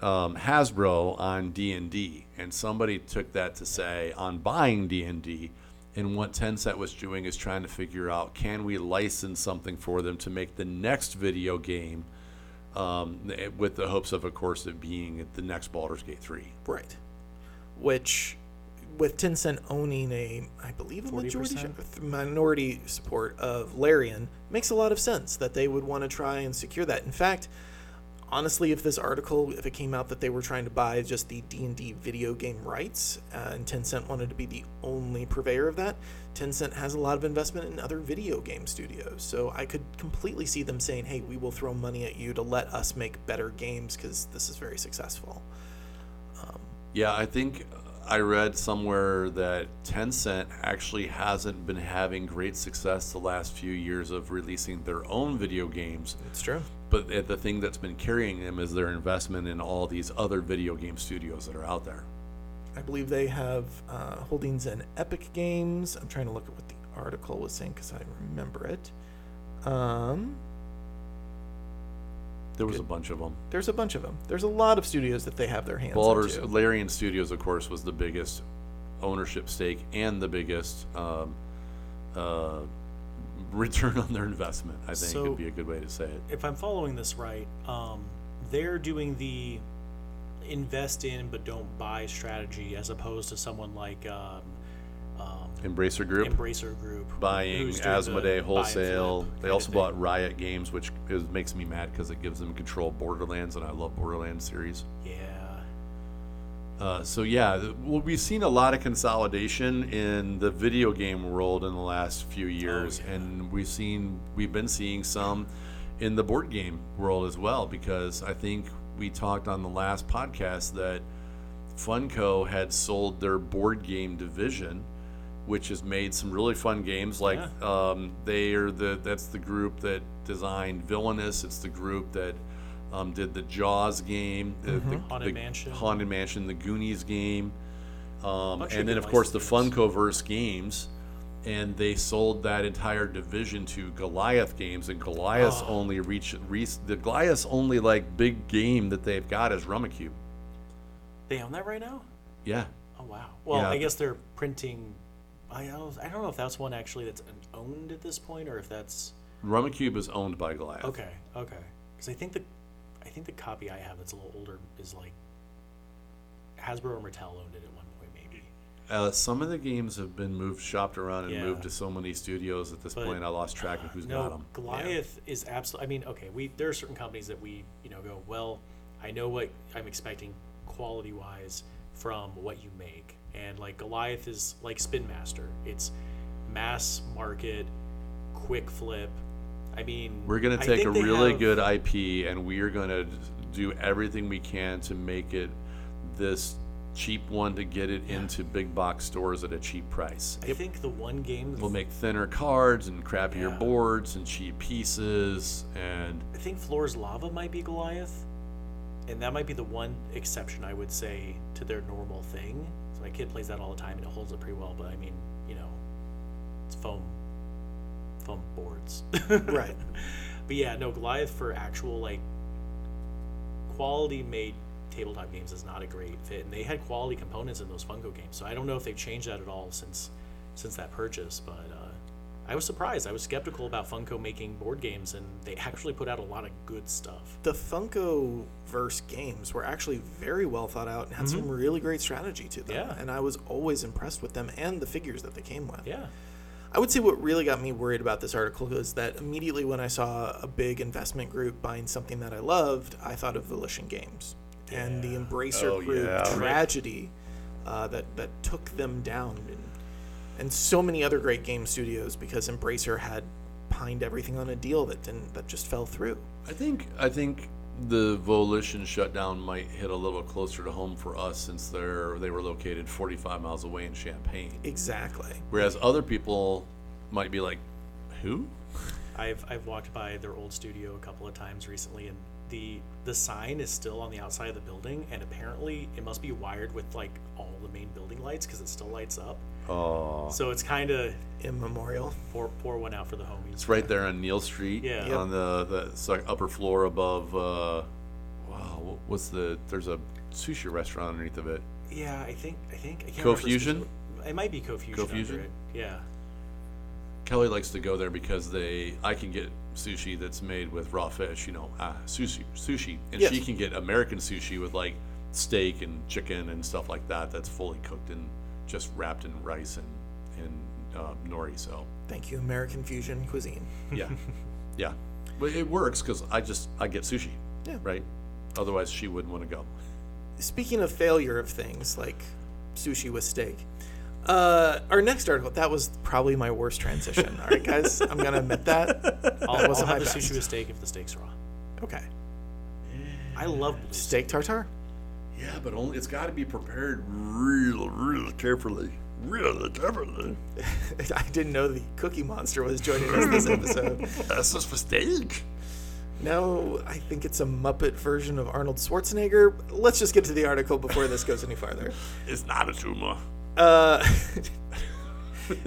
um, Hasbro on D and D, and somebody took that to say on buying D and D. And what Tencent was doing is trying to figure out can we license something for them to make the next video game, um, with the hopes of, of course, it being the next Baldur's Gate three. Right. Which, with Tencent owning a, I believe, a majority minority support of Larian, makes a lot of sense that they would want to try and secure that. In fact, honestly, if this article, if it came out that they were trying to buy just the D and D video game rights, uh, and Tencent wanted to be the only purveyor of that, Tencent has a lot of investment in other video game studios. So I could completely see them saying, "Hey, we will throw money at you to let us make better games because this is very successful." Yeah, I think I read somewhere that Tencent actually hasn't been having great success the last few years of releasing their own video games. It's true. But the thing that's been carrying them is their investment in all these other video game studios that are out there. I believe they have uh, holdings in Epic Games. I'm trying to look at what the article was saying because I remember it. Um, There was Good. a bunch of them. there's a bunch of them. There's a lot of studios that they have their hands Baldur's into. Larian Studios, of course, was the biggest ownership stake and the biggest um, uh, return on their investment. I think So- would be a good way to say it. if I'm following this right, um, they're doing the invest in but don't buy strategy as opposed to someone like um, um, Embracer Group. Embracer Group buying who's doing the Asmodee and wholesale. flip They also thing. bought Riot Games, which is, makes me mad because it gives them control of Borderlands, and I love Borderlands series. Yeah. Uh, so yeah, th- well, we've seen a lot of consolidation in the video game world in the last few years, yeah. and we've seen we've been seeing some in the board game world as well. Because I think we talked on the last podcast that Funko had sold their board game division, which has made some really fun games. Like um, they are the that's the group that designed Villainous. It's the group that um, did the Jaws game, the, the, Mm-hmm. Haunted the Mansion. Haunted Mansion, the Goonies game, um, Bunch of and then good of course the licensed Funkoverse games. And they sold that entire division to Goliath Games, and Goliath Oh. only reach, reach the Goliath only like big game that they've got is Rummikub. They own that right now? Yeah, Oh wow. Well, Yeah. I guess they're printing. I don't. I don't know if that's one actually that's owned at this point, or if that's Rummikub is owned by Goliath. okay. Okay. Because I think the, I think the copy I have that's a little older is like Hasbro or Mattel owned it at one point, maybe. Uh, some of the games have been moved, shopped around, and Yeah. moved to so many studios at this But, point. I lost track of who's got No, them. Goliath is absolutely. I mean, okay, we there are certain companies that we you know go well. I know what I'm expecting quality wise from what you make, and like Goliath is like Spin Master. It's mass market, quick flip. I mean, We're gonna take a really have- good IP, and we are gonna do everything we can to make it this cheap one to get it into big box stores at a cheap price. I think the one game We'll make thinner cards and crappier Yeah. boards and cheap pieces, and I think Floor's Lava might be Goliath, and that might be the one exception I would say to their normal thing. My kid plays that all the time, and it holds up pretty well. But I mean, you know, it's foam, foam boards. Right. But yeah, no Goliath for actual like quality made tabletop games is not a great fit, and they had quality components in those Funko games. So I don't know if they've changed that at all since since that purchase, but. I was surprised. I was skeptical about Funko making board games, and they actually put out a lot of good stuff. The Funko verse games were actually very well thought out and had some really great strategy to them. Yeah. And I was always impressed with them and the figures that they came with. Yeah. I would say what really got me worried about this article is that immediately when I saw a big investment group buying something that I loved, I thought of Volition Games and the Embracer Oh, group yeah. tragedy uh, that that took them down, and, and so many other great game studios because Embracer had pined everything on a deal that didn't that just fell through. I think I think the Volition shutdown might hit a little closer to home for us since they're they were located 45 miles away in Champaign, Exactly. whereas other people might be like, "Who?" I've I've walked by their old studio a couple of times recently, and the the sign is still on the outside of the building, and apparently it must be wired with like all the main building lights because it still lights up. Oh, So it's kind of Immemorial. pour pour one out for the homies. it's right there on Neil Street, Yeah. Yep. on the the it's like upper floor above. Uh, wow, what's the? There's a sushi restaurant underneath of it. Yeah, I think I think I can't remember Co-Fusion? specific- It might be Cofusion. Co-Fusion? Under it. Yeah. Kelly likes to go there because they I can get sushi that's made with raw fish, you know, uh, sushi, sushi, and Yes. she can get American sushi with like steak and chicken and stuff like that. That's fully cooked and just wrapped in rice and and uh, nori. So Thank you, American fusion cuisine. yeah, yeah, but it works because I just I get sushi, Yeah. right? Otherwise, she wouldn't want to go. Speaking of failure of things like sushi with steak, uh, our next article that was probably my worst transition. All right, guys, I'm gonna admit that. I'll, I'll wasn't have my the best. sushi with steak if the steak's raw. Okay, I love blue steak tartare. Yeah, but only it's got to be prepared real, real carefully, real carefully. I didn't know the Cookie Monster was joining us this episode. That's just for steak. Now I think it's a Muppet version of Arnold Schwarzenegger. Let's just get to the article before this goes any farther. It's not a tumor. Uh,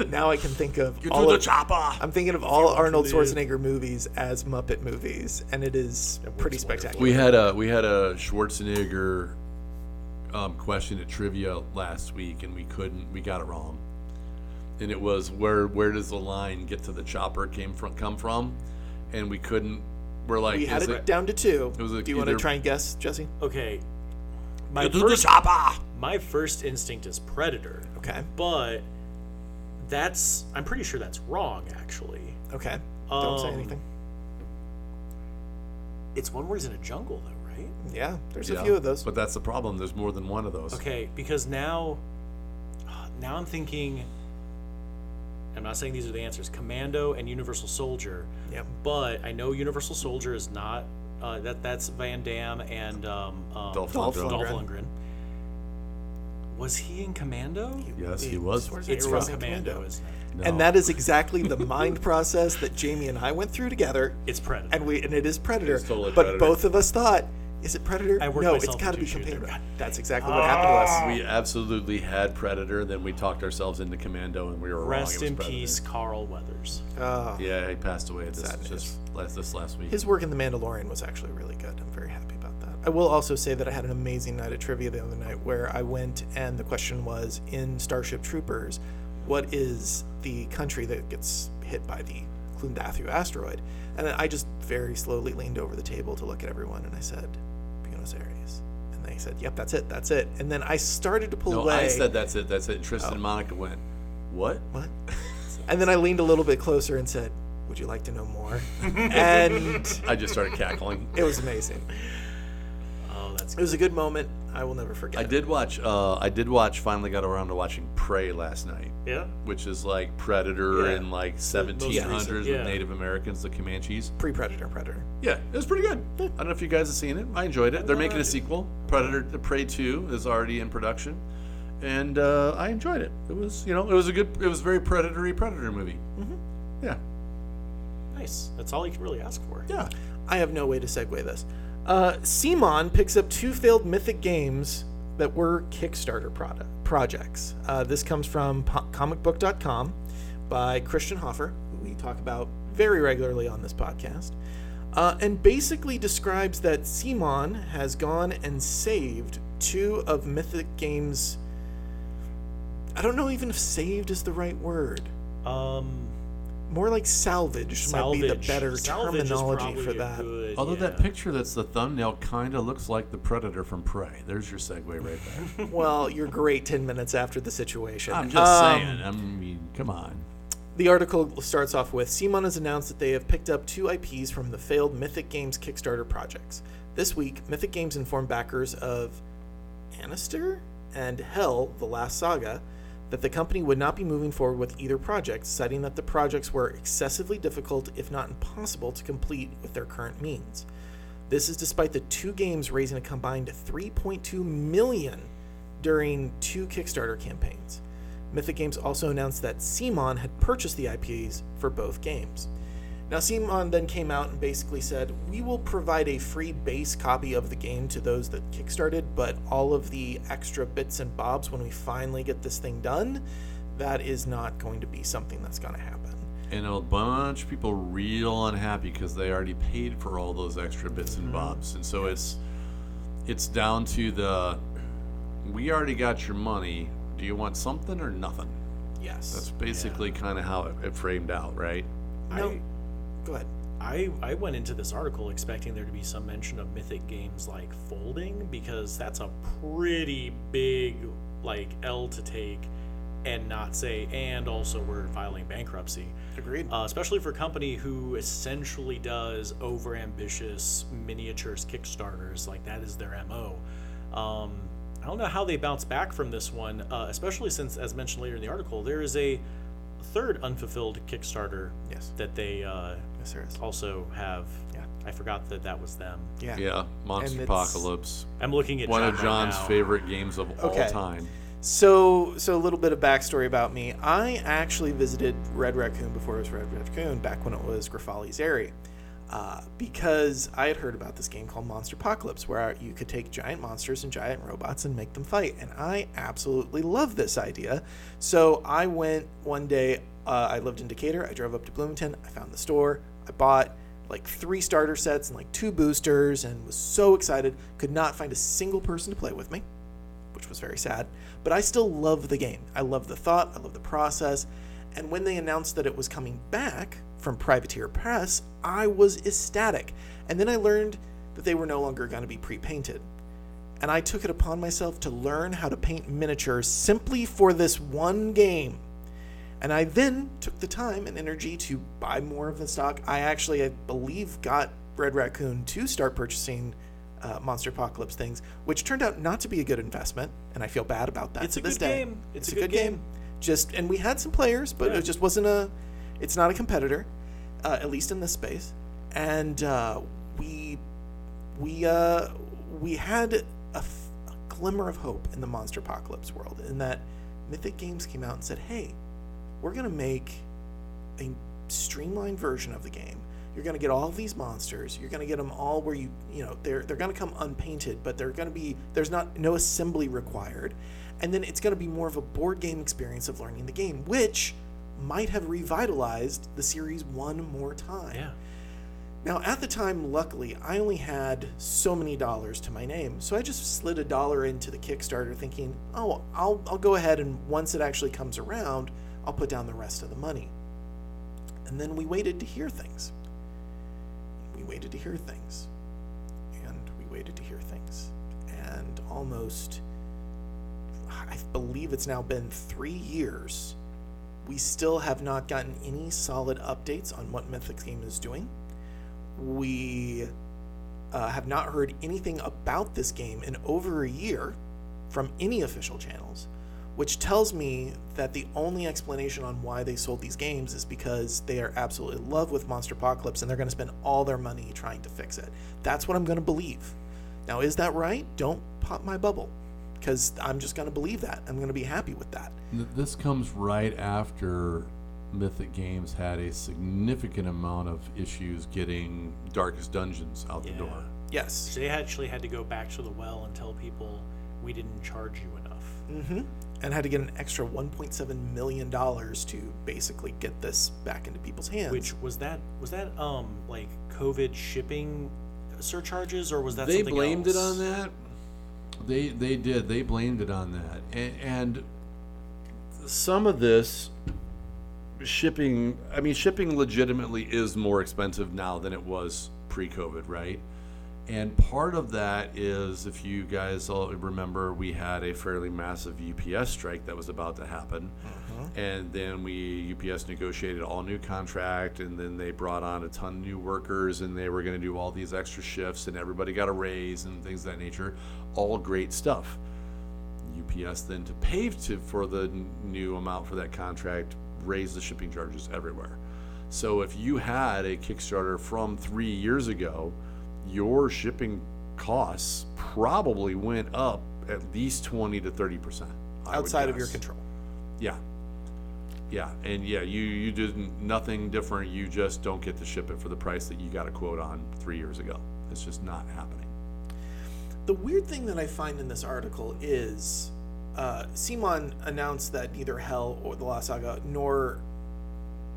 now I can think of Get all to the of, chopper. I'm thinking of all Arnold Schwarzenegger movies as Muppet movies, and it is pretty spectacular. We had a we had a Schwarzenegger um, question at trivia last week, and we couldn't. We got it wrong. And it was where where does the line get to the chopper came from come from, and we couldn't. We're like, We had is it, down to two. It was a- Do you want to try and guess, Jesse? Okay. My Get to the first, chopper. my first instinct is predator, Okay. but that's I'm pretty sure that's wrong actually. Okay. Don't say Um, anything. It's one where he's in a jungle though, right? Yeah, there's a few of those. But that's the problem. There's more than one of those. Okay, because now now I'm thinking I'm not saying these are the answers. Commando and Universal Soldier. Yep. But I know Universal Soldier is not uh, that that's Van Damme and um, um, Dolph Dolph Lundgren. Dolph Lundgren. Lundgren. Was he in Commando? Yes, he was. Schwarzenegger It's was from in Commando, isn't it? No. And that is exactly the mind process that Jamie and I went through together. It's Predator. And we and it is Predator. It's totally but Predator. both of us thought, is it Predator? I worked no, it's myself got to be into a. Commando. That's exactly what happened to us. we absolutely had Predator. Then we talked ourselves into Commando, and we were Rest wrong. It was in Predator. peace, Carl Weathers. Uh, Yeah, he passed away this Sad just last this last week. his work in The Mandalorian was actually really good. I'm very happy about that. I will also say that I had an amazing night at trivia the other night where I went and the question was in Starship Troopers, what is the country that gets hit by the Klendathu asteroid? And I just very slowly leaned over the table to look at everyone and I said, Buenos Aires. And they said, "Yep, that's it, that's it." And then I started to pull No, away. I said that's it. That's it. And Tristan Oh. and Monica went, "What?" what? and then I leaned a little bit closer and said, "Would you like to know more?" and I just started cackling. it was amazing. That's It was a good moment. I will never forget. I did watch. Uh, I did watch. Finally, got around to watching Prey last night, yeah. which is like Predator Yeah. in like most recent, 1700s yeah. with Native Americans, the Comanches. pre-Predator, Predator. Yeah, it was pretty good. I don't know if you guys have seen it. I enjoyed it. They're making a sequel. Predator, the Prey Two is already in production, and uh, I enjoyed it. It was, you know, it was a good. It was a very predatory Predator movie. Mm-hmm. Yeah, Nice. That's all you can really ask for. yeah. I have no way to segue this. Uh, CMON picks up two failed Mythic games that were Kickstarter product, projects. Uh, this comes from po- comicbook.com by Christian Hoffer, who we talk about very regularly on this podcast, uh, and basically describes that CMON has gone and saved two of Mythic Games. I don't know even if saved is the right word. Um, More like salvage might be the better Salvage terminology for that. good- Although that picture that's the thumbnail kind of looks like the Predator from Prey. There's your segue right there. Well, you're great 10 minutes after the situation. I'm just Um, saying. I mean, come on. The article starts off with CMON has announced that they have picked up two IPs from the failed Mythic Games Kickstarter projects. This week, Mythic Games informed backers of Anastyr and HEL, the Last Saga, that the company would not be moving forward with either project, citing that the projects were excessively difficult, if not impossible, to complete with their current means. This is despite the two games raising a combined 3.2 million during two Kickstarter campaigns. Mythic Games also announced that CMON had purchased the IPs for both games. Now, CMON then came out and basically said, We will provide a free base copy of the game to those that kickstarted, but all of the extra bits and bobs when we finally get this thing done, that is not going to be something that's going to happen. And a bunch of people real unhappy because they already paid for all those extra bits and mm-hmm. bobs, and so it's it's down to the we already got your money. Do you want something or nothing? Yes. That's basically kind of how it, it framed out, right? no. I- Go ahead. I, I went into this article expecting there to be some mention of mythic games like folding because that's a pretty big like L to take and not say and also we're filing bankruptcy. Agreed. Uh, especially for a company who essentially does over ambitious miniatures kickstarters like that is their mo um, i don't know how they bounce back from this one uh, especially since as mentioned later in the article there is a third unfulfilled kickstarter Yes. that they uh, yes, there is. also have Yeah. i forgot that that was them Yeah. Yeah, Monster it's- Apocalypse, i'm looking at one John of right John's now. favorite games of Okay. all time. So, so a little bit of backstory about me. I actually visited Red Raccoon before it was Red Raccoon, back when it was Grafali's area, uh, because I had heard about this game called Monsterpocalypse, where you could take giant monsters and giant robots and make them fight, and I absolutely love this idea. So I went one day. Uh, I lived in Decatur. I drove up to Bloomington. I found the store. I bought like three starter sets and like two boosters, and was so excited. Could not find a single person to play with me which was very sad. But I still love the game. I love the thought, I love the process. And when they announced that it was coming back from Privateer Press, I was ecstatic. And then I learned that they were no longer going to be pre painted. And I took it upon myself to learn how to paint miniatures simply for this one game. And I then took the time and energy to buy more of the stock. I actually, I believe, got Red Raccoon to start purchasing uh, Monsterpocalypse things, which turned out not to be a good investment, and I feel bad about that. It's to a this good day. game. It's a good game. Just and we had some players, but Yeah. it just wasn't a. It's not a competitor, uh, at least in this space, and uh, we we uh, we had a, f- a glimmer of hope in the Monsterpocalypse world, in that Mythic Games came out and said, "Hey, we're gonna make a streamlined version of the game. You're gonna get all of these monsters. You're gonna get them all where you you know they're they're gonna come unpainted, but they're gonna be there's not no assembly required, and then it's gonna be more of a board game experience of learning the game, which might have revitalized the series one more time. yeah Now, at the time, luckily, I only had so many dollars to my name, so I just slid a dollar into the Kickstarter, thinking, "Oh, I'll I'll go ahead and once it actually comes around, I'll put down the rest of the money." And then we waited to hear things. We waited to hear things, and we waited to hear things, and almost, I believe it's now been three years. We still have not gotten any solid updates on what Mythic Game is doing. We uh, have not heard anything about this game in over a year from any official channels, which tells me that the only explanation on why they sold these games is because they are absolutely in love with Monsterpocalypse and they're going to spend all their money trying to fix it. That's what I'm going to believe. Now, is that right? Don't pop my bubble because I'm just going to believe that. I'm going to be happy with that. This comes right after Mythic Games had a significant amount of issues getting Darkest Dungeons out the door. Yes. They actually had to go back to the well and tell people we didn't charge you enough. hmm And had to get an extra 1.7 million dollars to basically get this back into people's hands. Which was that? Was that um like COVID shipping surcharges or was that they something blamed it on that. They they did. They blamed it on that, and, and some of this shipping. I mean, shipping legitimately is more expensive now than it was pre-COVID, right? And part of that is, if you guys all remember, we had a fairly massive UPS strike that was about to happen, mm-hmm. and then we UPS negotiated all new contract, and then they brought on a ton of new workers, and they were going to do all these extra shifts, and everybody got a raise and things of that nature. All great stuff. UPS then to pay to for the n- new amount for that contract raised the shipping charges everywhere. So if you had a Kickstarter from three years ago, your shipping costs probably went up at least twenty to thirty percent outside of your control. Yeah, yeah, and yeah, you you did nothing different. You just don't get to ship it for the price that you got a quote on three years ago. It's just not happening. The weird thing that I find in this article is uh, CMON announced that neither HEL or the Lost Saga nor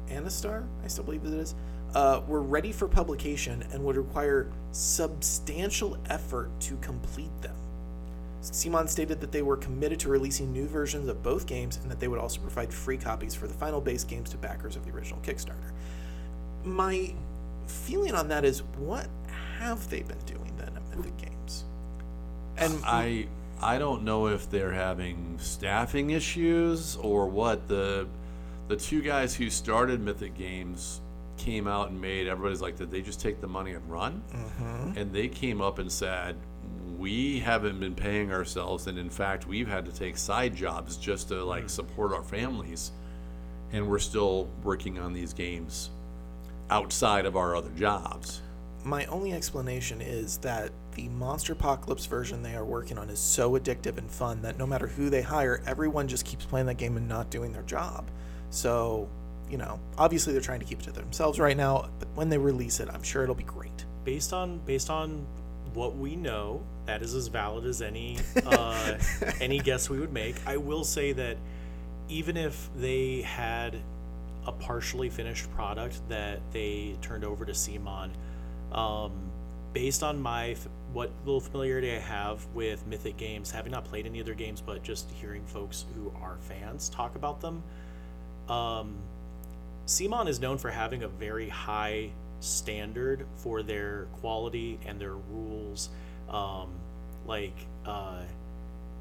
Anastyr, I still believe that it is, uh, were ready for publication and would require substantial effort to complete them. CMON stated that they were committed to releasing new versions of both games and that they would also provide free copies for the final base games to backers of the original Kickstarter. My feeling on that is what have they been doing then at Mythic Games? And I I don't know if they're having staffing issues or what. The the two guys who started Mythic Games came out and made everybody's like, did they just take the money and run? Mm-hmm. And they came up and said, we haven't been paying ourselves, and in fact, we've had to take side jobs just to like mm. support our families, and we're still working on these games outside of our other jobs. my only explanation is that the Monsterpocalypse version they are working on is so addictive and fun that no matter who they hire, everyone just keeps playing that game and not doing their job. So, you know, obviously they're trying to keep it to themselves right now, but when they release it, I'm sure it'll be great. based on based on what we know, that is as valid as any uh, any guess we would make. I will say that even if they had a partially finished product that they turned over to CMON, um, based on my f- what little familiarity I have with Mythic games, having not played any other games, but just hearing folks who are fans talk about them, um, CMON is known for having a very high standard for their quality and their rules. Um, like, uh,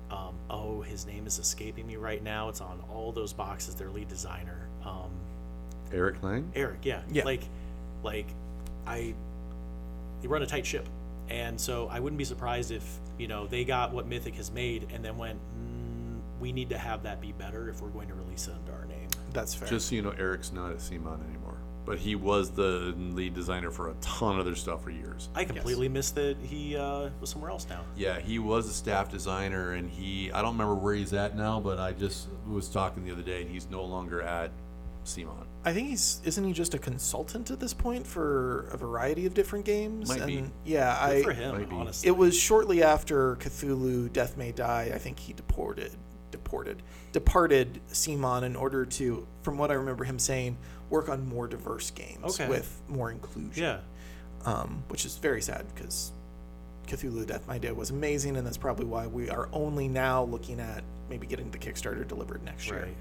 um, oh, his name is escaping me right now. It's on all those boxes. Their lead designer, um, Eric Lang. Eric. Yeah, Yeah. Like, like, I, they run a tight ship, and so I wouldn't be surprised if you know they got what Mythic has made and then went, mm, we need to have that be better if we're going to release it under our name. That's fair. Just so you know, Eric's not at CMON anymore, but he was the lead designer for a ton of other stuff for years. I completely missed that he uh, was somewhere else now. Yeah, he was a staff designer, and he I don't remember where he's at now, but I just was talking the other day, and he's no longer at CMON. I think he's isn't he just a consultant at this point for a variety of different games? Might and be. yeah, Good I for him, honestly. It was shortly after Cthulhu Death May Die. I think he deported, deported, departed CMON in order to, from what I remember him saying, work on more diverse games Okay. with more inclusion. yeah. Um, which is very sad because Cthulhu Death My Die was amazing, and that's probably why we are only now looking at maybe getting the Kickstarter delivered next year. Right.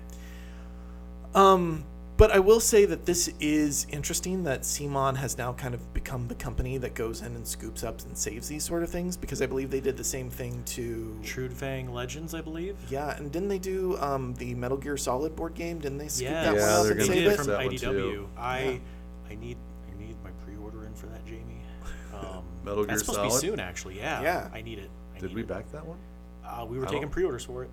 Um, But I will say that this is interesting that CMON has now kind of become the company that goes in and scoops up and saves these sort of things because I believe they did the same thing to Shrewd Fang Legends, I believe. yeah, and didn't they do um, the Metal Gear Solid board game? Didn't they scoop Yeah, that Yeah, one up they're and gonna they save it? from that one IDW. too. I Yeah. I need I need my pre-order in for that, Jamie. Um, Metal Gear that's supposed Solid? to be soon, actually. Yeah. Yeah. I need it. I Did need we it. back that one? Uh, we were taking pre-orders for it.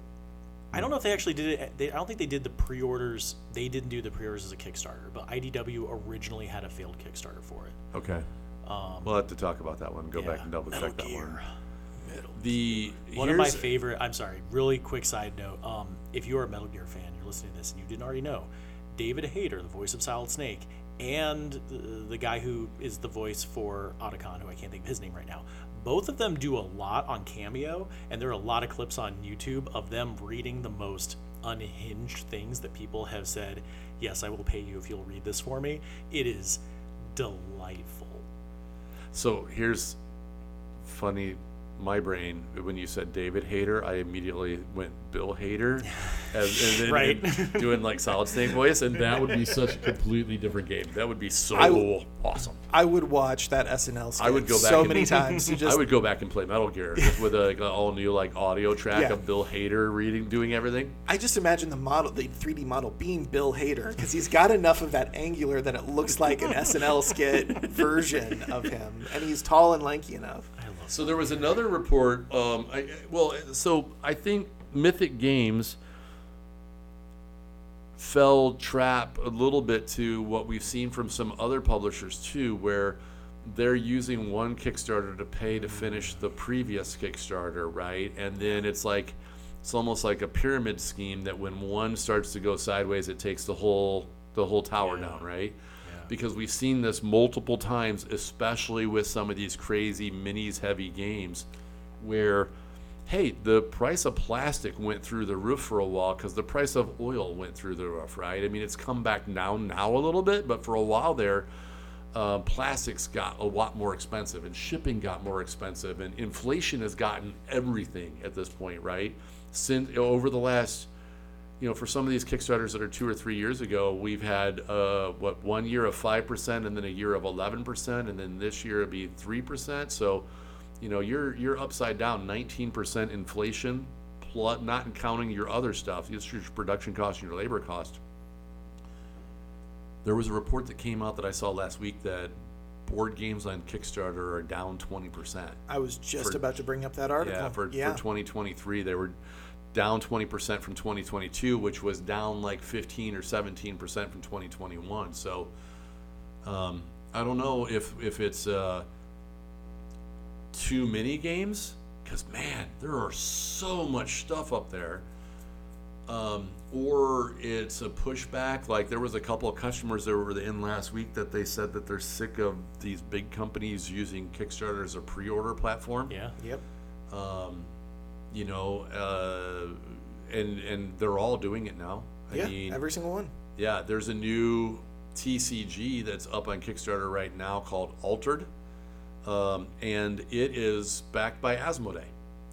I don't know if they actually did it. They, I don't think they did the pre-orders. They didn't do the pre-orders as a Kickstarter, but IDW originally had a failed Kickstarter for it. Okay. Um, We'll have to talk about that one. Go back and double Metal check that one. The One of my favorite. I'm sorry. Really quick side note. Um, if you're a Metal Gear fan, you're listening to this, and you didn't already know, David Hayter, the voice of Solid Snake, and the, the guy who is the voice for Otacon, who I can't think of his name right now, both of them do a lot on Cameo, and there are a lot of clips on YouTube of them reading the most unhinged things that people have said. Yes, I will pay you if you'll read this for me. It is delightful. So here's funny. My brain when you said David Hayter, I immediately went Bill Hader, as, and then Right. and doing like Solid Snake voice, and that would be such a completely different game. That would be so I w- awesome. I would watch that SNL skit I would go back so and- many times. Just I would go back and play Metal Gear just with uh, a, like, an all new like audio track Yeah. of Bill Hader reading, doing everything. I just imagine the model, the 3D model, being Bill Hader because he's got enough of that angular that it looks like an SNL skit version of him, and he's tall and lanky enough. So there was another report. Um, I, I- well, so I think Mythic Games fell trap a little bit to what we've seen from some other publishers too, where they're using one Kickstarter to pay to finish the previous Kickstarter, right? And then it's like it's almost like a pyramid scheme that when one starts to go sideways, it takes the whole the whole tower Yeah. down, right? Because we've seen this multiple times, especially with some of these crazy minis heavy games, where, hey, the price of plastic went through the roof for a while because the price of oil went through the roof, right? I mean, it's come back now, now a little bit, but for a while there, uh, plastics got a lot more expensive and shipping got more expensive and inflation has gotten everything at this point, right? Since over the last you know, for some of these Kickstarters that are two or three years ago, we've had uh, what one year of five percent, and then a year of eleven percent, and then this year it'll be three percent. So, you know, you're you're upside down, nineteen percent inflation, plus not counting your other stuff, it's your production cost and your labor cost. There was a report that came out that I saw last week that board games on Kickstarter are down twenty percent. I was just For- about to bring up that article. Yeah, for, yeah. for 2023, they were down 20% from 2022, which was down like 15 or 17% from 2021. So um, I don't know if if it's uh, too many games because man, there are so much stuff up there. Um, or it's a pushback. Like there was a couple of customers that were in last week that they said that they're sick of these big companies using Kickstarter as a pre-order platform Yeah. Yep. um, you know, uh, and and they're all doing it now. I yeah. mean, every single one. yeah, there's a new TCG that's up on Kickstarter right now called Altered, um, and it is backed by Asmodee.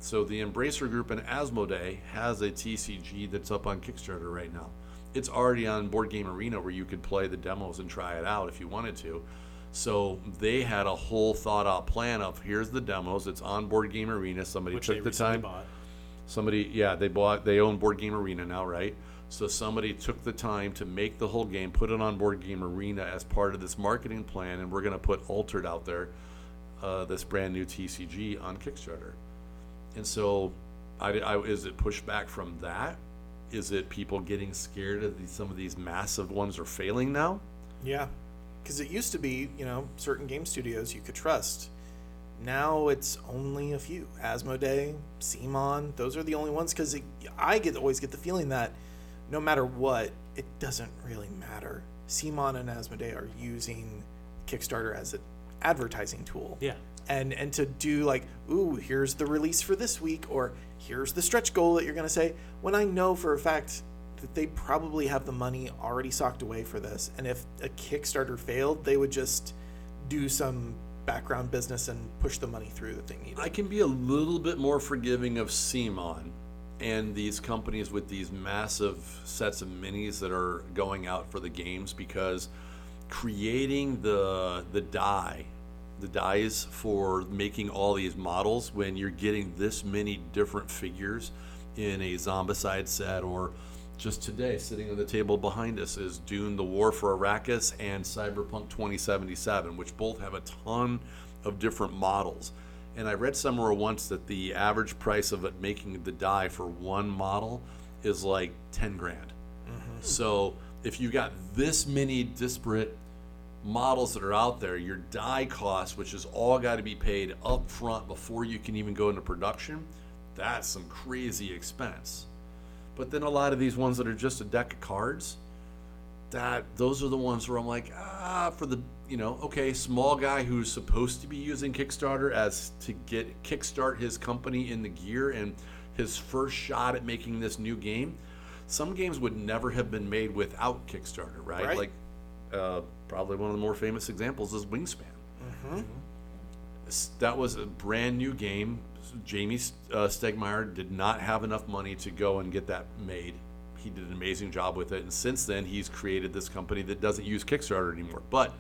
So the Embracer Group and Asmodee has a TCG that's up on Kickstarter right now. It's already on Board Game Arena where you could play the demos and try it out if you wanted to. So they had a whole thought out plan of here's the demos. It's on Board Game Arena. Somebody Which took the time. bought. Somebody, yeah, they bought, they own Board Game Arena now, right? So somebody took the time to make the whole game, put it on Board Game Arena as part of this marketing plan, and we're going to put Altered out there, uh, this brand new TCG on Kickstarter. And so, I, I, is it pushback from that? Is it people getting scared of these, some of these massive ones are failing now? Yeah. Because it used to be, you know, certain game studios you could trust. Now it's only a few. Asmodee, CMON, those are the only ones. Because I get always get the feeling that no matter what, it doesn't really matter. CMON and Asmodee are using Kickstarter as an advertising tool. Yeah. and and to do like ooh here's the release for this week or here's the stretch goal that you're going to say when i know for a fact that they probably have the money already socked away for this and if a kickstarter failed they would just do some background business and push the money through that they need. I can be a little bit more forgiving of CMON and these companies with these massive sets of minis that are going out for the games because creating the the die the dies for making all these models when you're getting this many different figures in a zombicide set or just today sitting on the table behind us is Dune the War for Arrakis and Cyberpunk 2077 which both have a ton of different models. And I read somewhere once that the average price of it making the die for one model is like 10 grand. Mm-hmm. So if you've got this many disparate models that are out there, your die cost, which is all got to be paid up front before you can even go into production, that's some crazy expense. But then a lot of these ones that are just a deck of cards, that those are the ones where I'm like, ah, for the you know, okay, small guy who's supposed to be using Kickstarter as to get kickstart his company in the gear and his first shot at making this new game. Some games would never have been made without Kickstarter, right? Right. Like uh, probably one of the more famous examples is Wingspan. S- That was a brand new game. Jamey uh, Stegmaier did not have enough money to go and get that made. He did an amazing job with it, and since then he's created this company that doesn't use Kickstarter anymore. But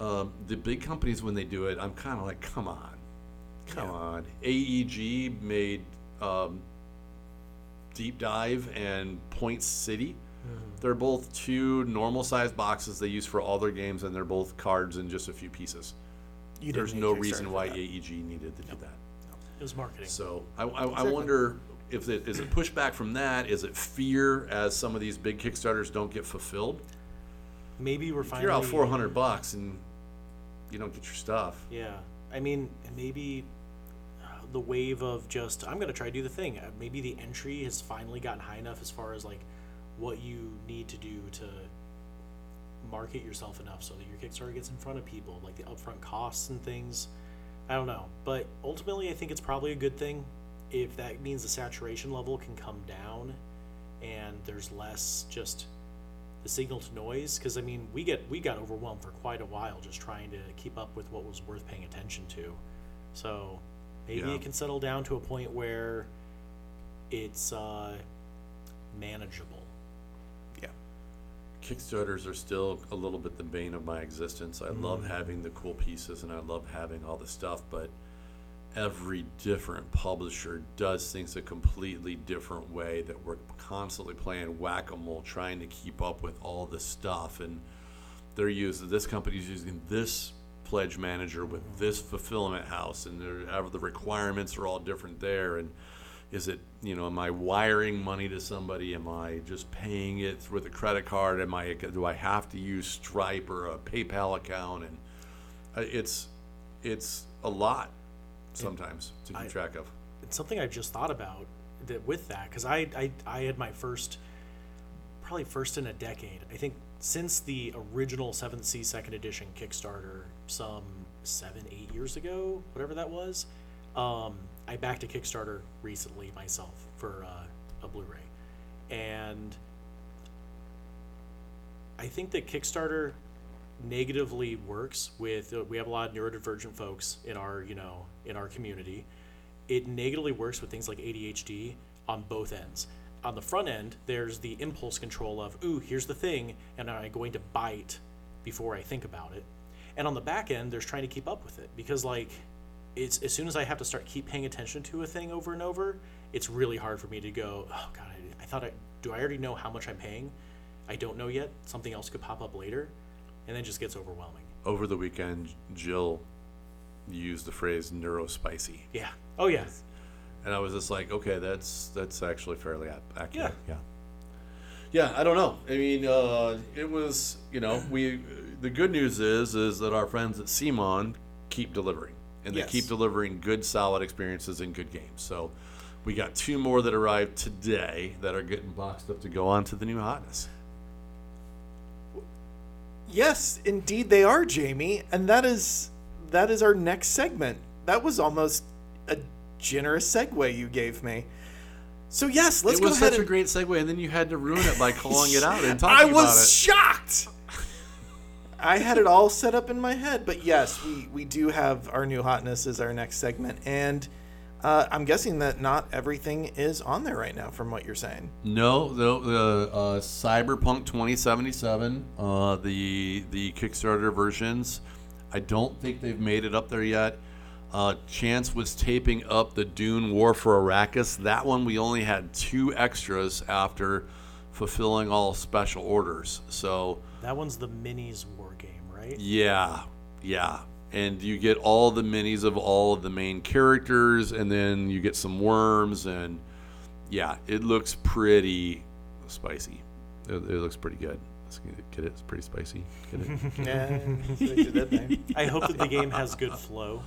um, the big companies, when they do it, I'm kind of like, come on, come on. AEG made um, Deep Dive and Point City. They're both two normal sized boxes they use for all their games, and they're both cards in just a few pieces. You didn't There's need no Kickstarter reason for why that. AEG needed to do that. It was marketing. So I, I, I wonder if it is it pushback from that? Is it fear as some of these big Kickstarters don't get fulfilled? Maybe we're If finally. you're out 400 bucks and you don't get your stuff. Yeah, I mean, and maybe uh, the wave of just I'm gonna try to do the thing. Uh, Maybe the entry has finally gotten high enough as far as like what you need to do to market yourself enough so that your Kickstarter gets in front of people, like the upfront costs and things. I don't know, but ultimately, I think it's probably a good thing if that means the saturation level can come down and there's less just the signal to noise because i mean we get we got overwhelmed for quite a while just trying to keep up with what was worth paying attention to so maybe Yeah. it can settle down to a point where it's uh, manageable. Kickstarters are still a little bit the bane of my existence. I love Mm. having the cool pieces and I love having all the stuff, but every different publisher does things a completely different way that we're constantly playing whack-a-mole trying to keep up with all the stuff and they're using this company's using this pledge manager with this fulfillment house and the requirements are all different there and is it you know am i wiring money to somebody? Am i just paying it with a credit card? Am i do i have to use stripe or a paypal account? And uh, it's it's a lot sometimes to keep I- track of. It's something I've just thought about that with that because I, I I had my first probably first in a decade. I think since the original Seventh Sea Second Edition Kickstarter some seven eight years ago whatever that was um, I backed a Kickstarter recently myself for uh, a Blu-ray and I think that Kickstarter negatively works with uh, we have a lot of neurodivergent folks in our you know in our community it negatively works with things like ADHD on both ends. On the front end, there's the impulse control of, ooh, here's the thing, and am I going to bite before I think about it? And on the back end, there's trying to keep up with it because, like, it's as soon as I have to start keep paying attention to a thing over and over, it's really hard for me to go, oh god, I, I thought I do I already know how much I'm paying? I don't know yet. Something else could pop up later, and then it just gets overwhelming. over the weekend jill used the phrase neurospicy Yeah. Oh yeah. and i was just like okay that's that's actually fairly accurate Yeah. yeah yeah i don't know i mean uh, it was you know we the good news is is that our friends at CMON keep delivering and they Yes. keep delivering good solid experiences and good games so we got two more that arrived today that are getting boxed up to go on to the new hotness Yes, indeed they are, Jamie, and that is that is our next segment. That was almost a generous segue you gave me. So yes, let's go ahead. it was such a great segue and then you had to ruin it by calling it out and talking about it. I was shocked. I had it all set up in my head, but yes, we we do have our new hotness as our next segment, and Uh, I'm guessing that not everything is on there right now, from what you're saying. No, the, the uh, Cyberpunk 2077, uh, the the Kickstarter versions, I don't think they've made it up there yet. Uh, Chance was taping up the Dune War for Arrakis. That one we only had two extras after fulfilling all special orders. So That one's the minis war game, right? yeah, yeah. And you get all the minis of all of the main characters, and then you get some worms, and yeah, it looks pretty spicy. It, it looks pretty good. Get it. It's pretty spicy. Get it? Yeah, they did. I hope that the game has good flow.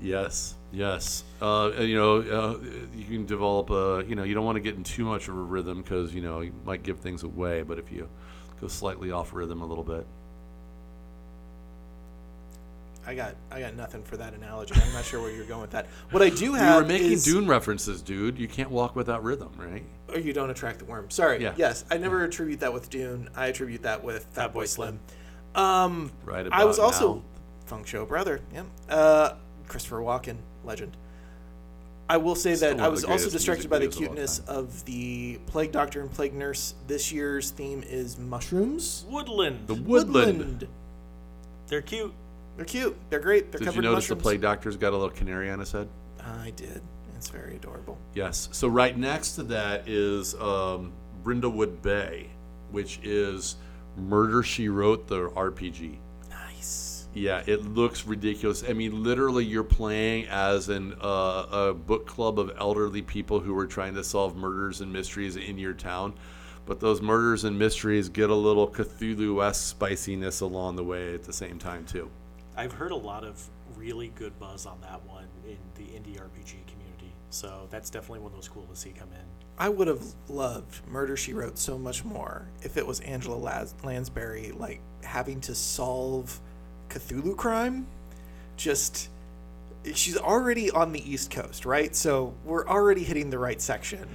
yes, yes. Uh, and, you know, uh, you can develop a. You know, you don't want to get in too much of a rhythm because you know you might give things away. But if you go slightly off rhythm a little bit, I got I got nothing for that analogy. I'm not sure where you're going with that. What I do we have were making is, Dune references, dude. You can't walk without rhythm, right? or you don't attract the worm. Sorry. Yeah. Yes, I never attribute that with Dune. I attribute that with Fat Boy Boy Slim. Slim. Um, Right I was also now. Funk Show brother. Yeah. Uh, Christopher Walken, legend. I will say Still that I was also distracted by the videos of cuteness of the Plague Doctor and Plague Nurse. This year's theme is mushrooms. Woodland. The woodland. They're cute. They're cute. They're great. They're Did covered you notice in the mushrooms. plague doctor's got a little canary on his head? I did. It's very adorable. Yes. So right next to that is um, Brindlewood Bay, which is Murder She Wrote, the RPG. Nice. Yeah, it looks ridiculous. I mean, literally, you're playing as an uh, a book club of elderly people who are trying to solve murders and mysteries in your town. But those murders and mysteries get a little Cthulhu-esque spiciness along the way at the same time too. I've heard a lot of really good buzz on that one in the indie RPG community. So that's definitely one of those cool to see come in. I would have loved Murder She Wrote so much more if it was Angela Las- Lansbury like having to solve Cthulhu crime. Just she's already on the East Coast, right? So we're already hitting the right section.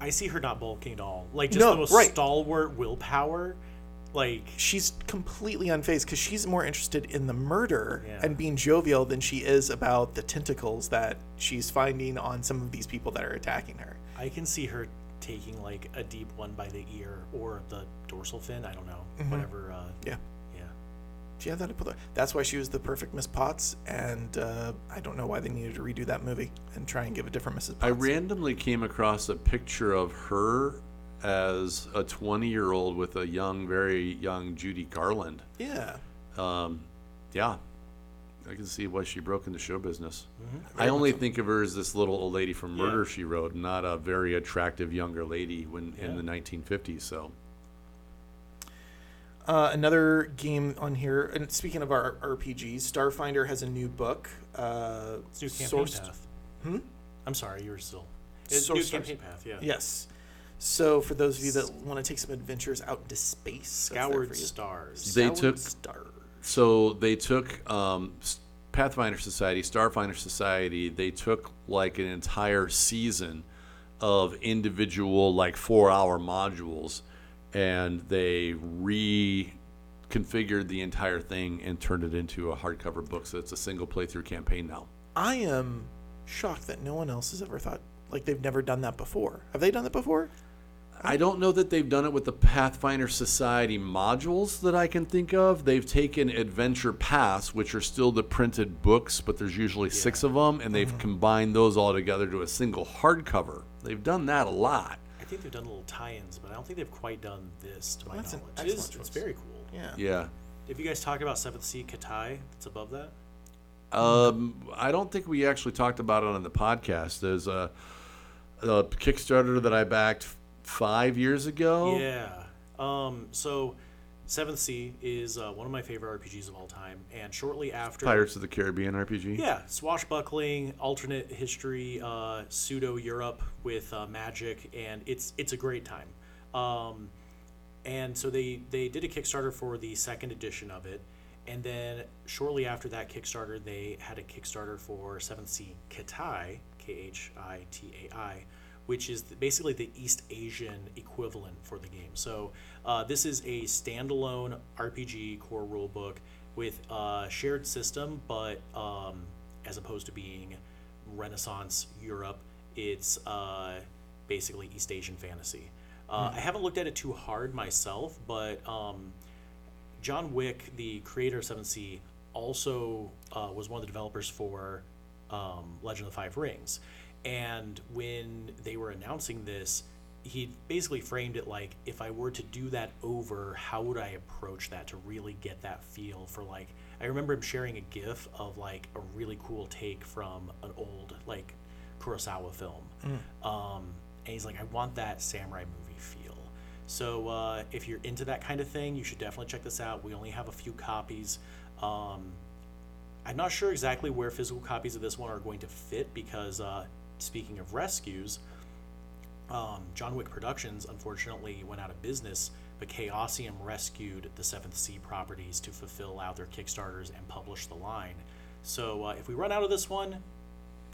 I see her not bulking at all. Like just No, the most right. stalwart willpower. Like She's completely unfazed because she's more interested in the murder Yeah. and being jovial than she is about the tentacles that she's finding on some of these people that are attacking her. I can see her taking like a deep one by the ear or the dorsal fin. I don't know. Whatever. Uh, Yeah. yeah. She had that to put there. That's why she was the perfect Miss Potts, and uh, I don't know why they needed to redo that movie and try and give a different Mrs. Potts. I randomly came across a picture of her as a 20 year old with a young, very young Judy Garland. Yeah. Um, yeah, I can see why she broke into show business. Mm-hmm. I only think of her as this little old lady from Murder She Wrote, not a very attractive younger lady when in the 1950s. So Uh, another game on here, and speaking of our RPGs, Starfinder has a new book. Uh, It's new campaign sourced- path. Hmm? I'm sorry, you were still. It's Source new campaign path. Yeah. Yes. So for those of you that want to take some adventures out into space, Scoured stars. They Scoured took- stars. so they took um, Pathfinder Society, Starfinder Society. They took like an entire season of individual like four hour modules, and they reconfigured the entire thing and turned it into a hardcover book. So it's a single playthrough campaign now. I am shocked that no one else has ever thought like they've never done that before. Have they done that before? I don't know that they've done it with the Pathfinder Society modules that I can think of. They've taken Adventure Paths, which are still the printed books, but there's usually six of them, and they've combined those all together to a single hardcover. They've done that a lot. I think they've done little tie-ins, but I don't think they've quite done this to my That's an knowledge. It is, it's very cool. Yeah. Yeah. If you guys talk about Seventh Sea Khitai, it's above that. Um, I don't think we actually talked about it on the podcast. There's a, a Kickstarter that I backed five years ago. Yeah. Um. So, Seventh Sea is uh, one of my favorite RPGs of all time, and shortly after Pirates of the Caribbean RPG. Yeah, swashbuckling, alternate history, uh, pseudo Europe with uh, magic, and it's it's a great time. Um, and so they they did a Kickstarter for the second edition of it, and then shortly after that Kickstarter, they had a Kickstarter for Seventh Sea Khitai, K H I T A I, which is basically the East Asian equivalent for the game. So uh, this is a standalone RPG core rulebook with a shared system, but um, as opposed to being Renaissance Europe. It's uh, basically East Asian fantasy. Uh, I haven't looked at it too hard myself, but um, John Wick, the creator of Seven Sea, also uh, was one of the developers for um, Legend of the Five Rings. And when they were announcing this, he basically framed it like if I were to do that over, how would I approach that to really get that feel for like I remember him sharing a GIF of like a really cool take from an old like Kurosawa film. Um, and he's like, I want that samurai movie feel. So uh, if you're into that kind of thing, you should definitely check this out. We only have a few copies. Um, I'm not sure exactly where physical copies of this one are going to fit because, uh, speaking of rescues, um, John Wick Productions unfortunately went out of business, but Chaosium rescued the Seventh Sea properties to fulfill out their Kickstarters and publish the line. So uh, if we run out of this one,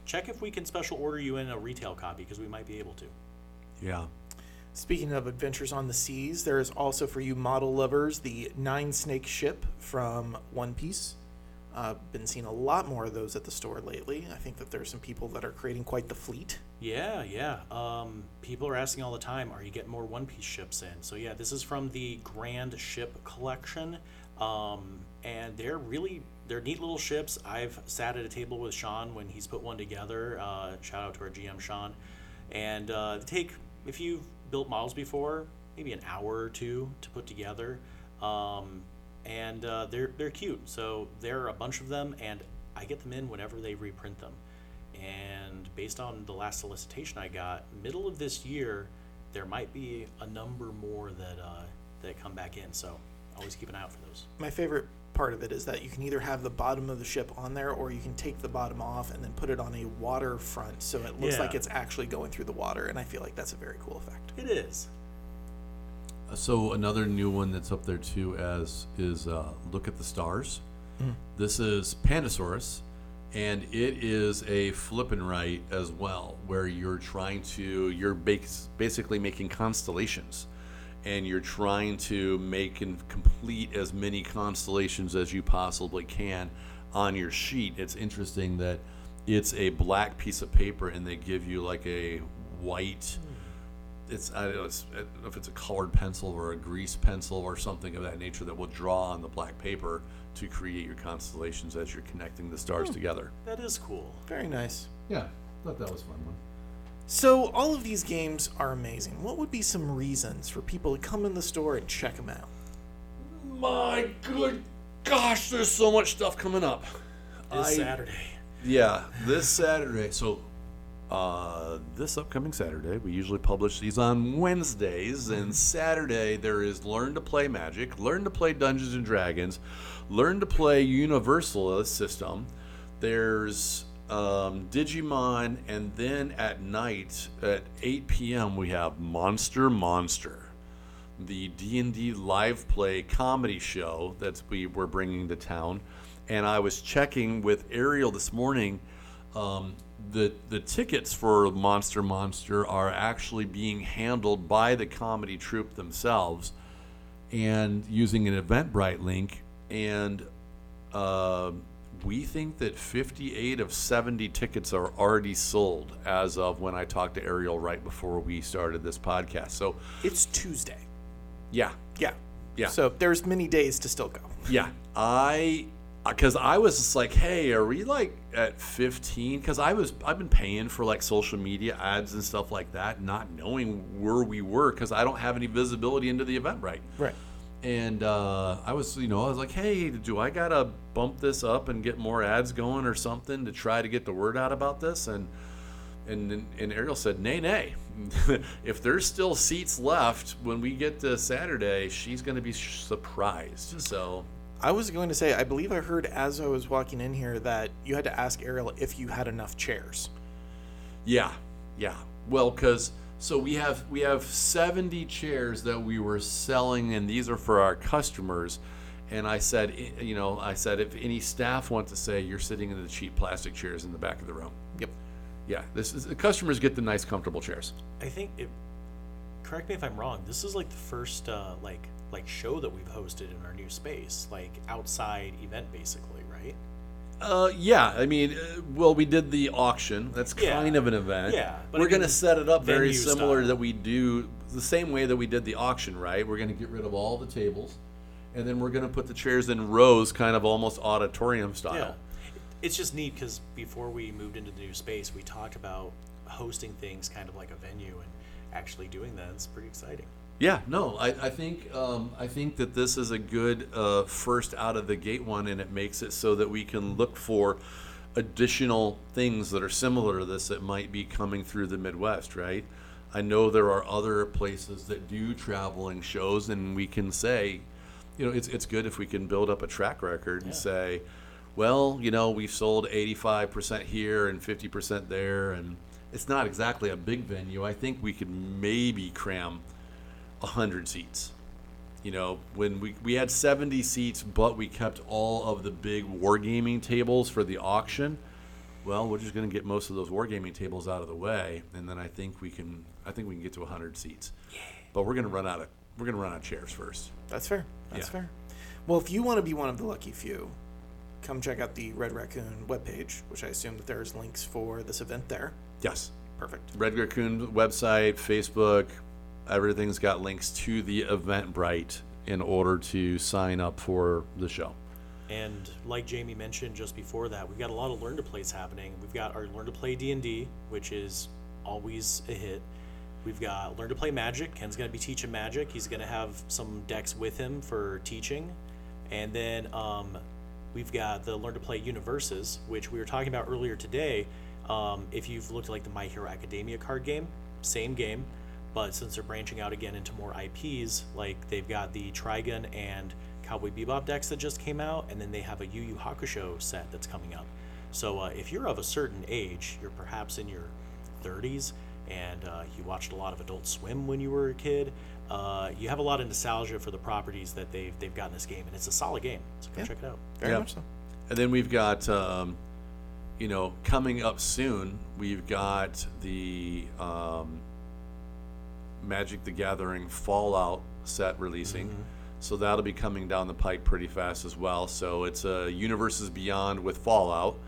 check if we can special order you in a retail copy because we might be able to. Yeah. Speaking of adventures on the seas, there is also for you model lovers the Nine Snake ship from One Piece. Uh, been seeing a lot more of those at the store lately. I think that there's some people that are creating quite the fleet. Yeah, yeah. Um, people are asking all the time, are you getting more One Piece ships in? So yeah, this is from the Grand Ship Collection, um, and they're really they're neat little ships. I've sat at a table with Sean when he's put one together. Uh, shout out to our GM Sean, and uh, take if you've built models before, maybe an hour or two to put together. Um, and uh, they're they're cute. So there are a bunch of them, and I get them in whenever they reprint them. And based on the last solicitation I got, middle of this year, there might be a number more that uh, that come back in. So always keep an eye out for those. My favorite part of it is that you can either have the bottom of the ship on there or you can take the bottom off and then put it on a waterfront so it looks Yeah. like it's actually going through the water. And I feel like that's a very cool effect. It is. So another new one that's up there too as is uh, look at the stars. This is Pandasaurus, and it is a flip and write as well, where you're trying to you're bas- basically making constellations, and you're trying to make and complete as many constellations as you possibly can on your sheet. It's interesting that it's a black piece of paper, and they give you like a white it's I don't, know, it's, I don't know if it's a colored pencil or a grease pencil or something of that nature that will draw on the black paper to create your constellations as you're connecting the stars hmm. together. That is cool. Very nice. Yeah, thought that was fun one. So, all of these games are amazing. What would be some reasons for people to come in the store and check them out? My good gosh, there's so much stuff coming up. This I- Saturday. Yeah, this Saturday. So, uh, this upcoming Saturday, we usually publish these on Wednesdays, and Saturday there is Learn to Play Magic, Learn to Play Dungeons and Dragons, Learn to Play Universal System. There's um, Digimon, and then at night at 8 p.m. we have Monster Monster the D&D live play comedy show that we were bringing to town. And I was checking with Ariel this morning. Um, the the tickets for Monster Monster are actually being handled by the comedy troupe themselves, and using an Eventbrite link. And uh, we think that 58 of 70 tickets are already sold as of when I talked to Ariel right before we started this podcast. So It's Tuesday. yeah, Yeah. Yeah. So, there's many days to still go. Yeah, I because I was just like, hey, are we like at 15? Because I was I've been paying for like social media ads and stuff like that, not knowing where we were because I don't have any visibility into the event right. Right. And uh, I was, you know, I was like, hey, do I gotta bump this up and get more ads going or something to try to get the word out about this? And and and Ariel said, nay, nay. if there's still seats left when we get to Saturday, she's gonna be surprised. So I was going to say, I believe I heard as I was walking in here that you had to ask Ariel if you had enough chairs. Yeah, yeah. Well, because so we have we have seventy chairs that we were selling, and these are for our customers. And I said, you know, I said if any staff want to say you're sitting in the cheap plastic chairs in the back of the room. Yep. Yeah, this is the customers get the nice, comfortable chairs. I think it. Correct me if I'm wrong. This is like the first uh, like like show that we've hosted in our new space, like outside event, basically, right? Uh, yeah, I mean, uh, well, we did the auction. That's Yeah. kind of an event. Yeah, but we're I to set it up very venue similar style. that we do the same way that we did the auction, right? We're going to get rid of all the tables, and then we're going to put the chairs in rows, kind of almost auditorium style. Yeah. It's just neat because before we moved into the new space, we talked about hosting things kind of like a venue and actually doing that. It's pretty exciting. Yeah, no, I, I think um, I think that this is a good uh, first out of the gate one, and it makes it so that we can look for additional things that are similar to this that might be coming through the Midwest, right? I know there are other places that do traveling shows, and we can say, you know, it's it's good if we can build up a track record and Yeah. say, well, you know, we've sold 85% here and 50% there, and it's not exactly a big venue. I think we could maybe cram 100 seats. You know, when we, we had 70 seats, but we kept all of the big wargaming tables for the auction. Well, we're just going to get most of those wargaming tables out of the way, and then I think we can I think we can get to 100 seats. But we're going to run out of we're going to run out of chairs first. That's fair. That's Yeah. fair. Well, if you want to be one of the lucky few, come check out the Red Raccoon webpage, which I assume that there's links for this event there. Yes. Perfect. Red Raccoon website, Facebook, everything's got links to the Eventbrite in order to sign up for the show. And like Jamie mentioned just before that, we've got a lot of learn to plays happening. We've got our learn to play D and D, which is always a hit. We've got learn to play Magic. Ken's going to be teaching Magic. He's going to have some decks with him for teaching, and then um, we've got the learn to play UniVersus, which we were talking about earlier today. Um, if you've looked at like the My Hero Academia card game, same game, but since they're branching out again into more IPs, like they've got the Trigun and Cowboy Bebop decks that just came out, and then they have a Yu Yu Hakusho set that's coming up. So uh, if you're of a certain age, you're perhaps in your 30s, and uh, you watched a lot of Adult Swim when you were a kid, uh, you have a lot of nostalgia for the properties that they've they've got in this game, and it's a solid game. So go Yeah. check it out. Very Yeah. much so. And then we've got, um, you know, coming up soon, we've got the um, Magic the Gathering Fallout set releasing. So that'll be coming down the pipe pretty fast as well. So it's uh, Universes Beyond with Fallout.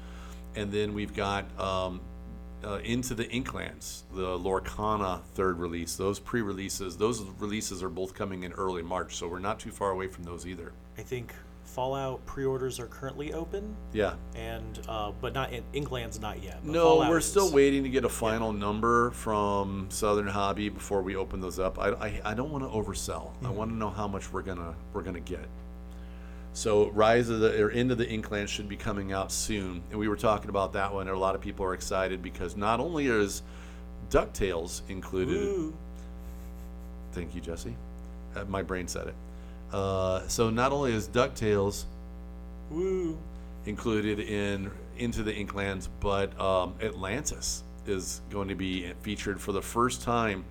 And then we've got um, uh, Into the Inklands, the Lorcana third release. Those pre releases, those releases are both coming in early March. So we're not too far away from those either. I think Fallout pre-orders are currently open, Yeah. and uh, but not in Inkland's not yet. No, Fallout we're is. still waiting to get a final number from Southern Hobby before we open those up. I, I, I don't want to oversell. I want to know how much we're gonna we're gonna get. So Rise of the or End of the Inkland should be coming out soon, and we were talking about that one. And a lot of people are excited because not only is Ducktales included. Woo. Thank you, Jesse. Uh, my brain said it. Uh, so not only is Ducktales Woo. included in Into the Inklands, but um, Atlantis is going to be featured for the first time.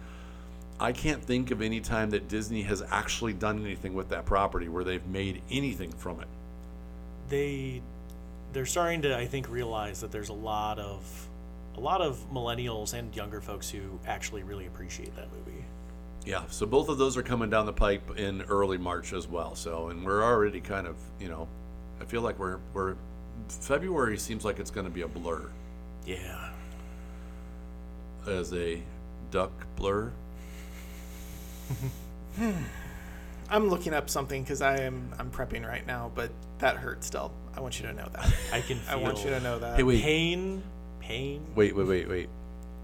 I can't think of any time that Disney has actually done anything with that property where they've made anything from it. They they're starting to I think realize that there's a lot of a lot of millennials and younger folks who actually really appreciate that movie. Yeah, so both of those are coming down the pipe in early March as well. So, and we're already kind of, you know, I feel like we're we're February seems like it's going to be a blur Yeah. as a duck blur. Hmm. I'm looking up something because I am I'm prepping right now, but that hurts still. I want you to know that. I can feel I want you to know that. Hey, wait. pain pain. Wait, wait, wait, wait.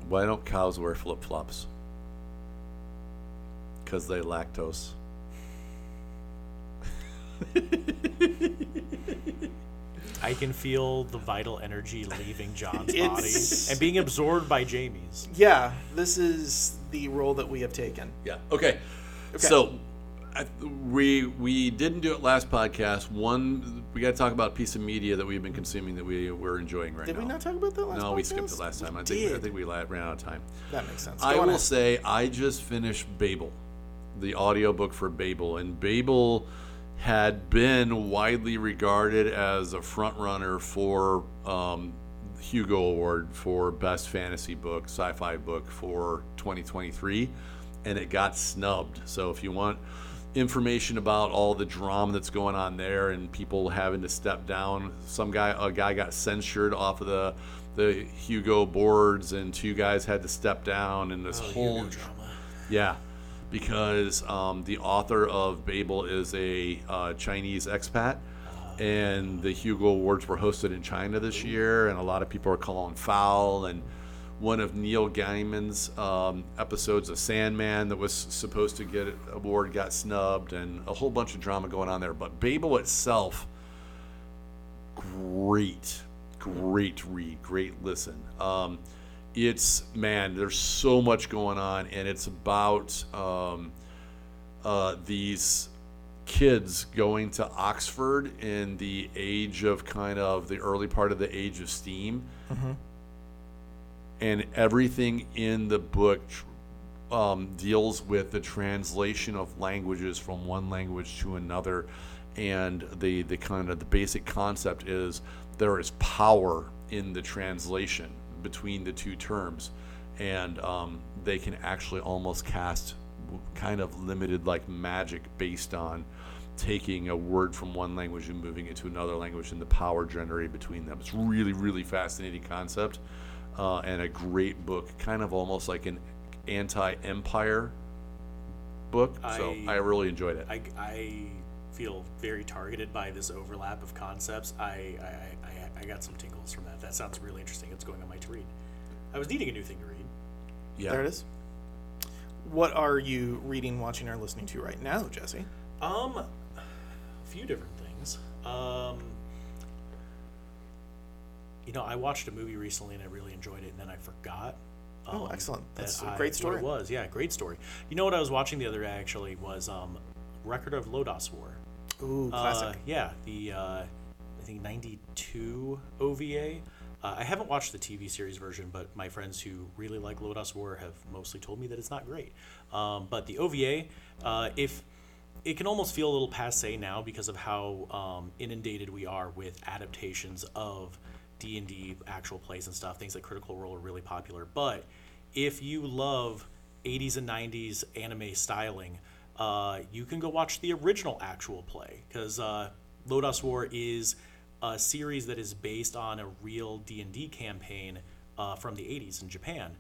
Why don't cows wear flip flops? Because they lactose. I can feel the vital energy leaving John's It's- body and being absorbed by Jamie's. Yeah, this is the role that we have taken. Yeah. Okay. So, I, we we didn't do it last podcast. One, we got to talk about a piece of media that we've been consuming that we we're enjoying right now. Did now. we not talk about that last no, we skipped podcast? it last time. I We think I did. think we la- ran out of time. That makes sense. I Go on will ahead. say I just finished Babel, the audiobook for Babel, and Babel had been widely regarded as a front runner for um, Hugo Award for Best Fantasy Book, Sci-Fi Book for 2023, and it got snubbed. So if you want information about all the drama that's going on there and people having to step down. Some guy, a guy got censured off of the the Hugo boards, and two guys had to step down, and this Oh, whole yeah, because um, the author of Babel is a uh, Chinese expat, and the Hugo Awards were hosted in China this year, and a lot of people are calling foul. And one of Neil Gaiman's um, episodes of Sandman that was supposed to get an award got snubbed, and a whole bunch of drama going on there. But Babel itself, great, great read, great listen. Um, it's man, there's so much going on, and it's about um, uh, these kids going to Oxford in the age of kind of the early part of the age of steam, and everything in the book tr- um, deals with the translation of languages from one language to another, and the the kind of the basic concept is there is power in the translation between the two terms, and um, they can actually almost cast kind of limited like magic based on taking a word from one language and moving it to another language and the power generated between them. It's really, really fascinating concept uh, and a great book, kind of almost like an anti-empire book. so I- I really enjoyed it. I, I feel very targeted by this overlap of concepts. I, I, I, I got some tingles from that. That sounds really interesting. It's going on my to read. I was needing a new thing to read. yeah. There it is. What are you reading, watching, or listening to right now, Jesse? Um, a few different things. Um, you know, I watched a movie recently and I really enjoyed it, and then I forgot. Oh, um, excellent. that That's a I- great what story. it was, yeah, great story. You know what I was watching the other day actually was um, Record of Lodoss War. Ooh, classic. Uh, yeah, the uh, I think '92 OVA. Uh, I haven't watched the TV series version, but my friends who really like Lodoss War have mostly told me that it's not great. Um, but the OVA, uh, if it can almost feel a little passe now because of how um, inundated we are with adaptations of D and D actual plays and stuff. Things like Critical Role are really popular. But if you love 80s and 90s anime styling, uh, you can go watch the original actual play because uh, Lodoss War is a series that is based on a real D&D campaign uh, from the 80s in Japan.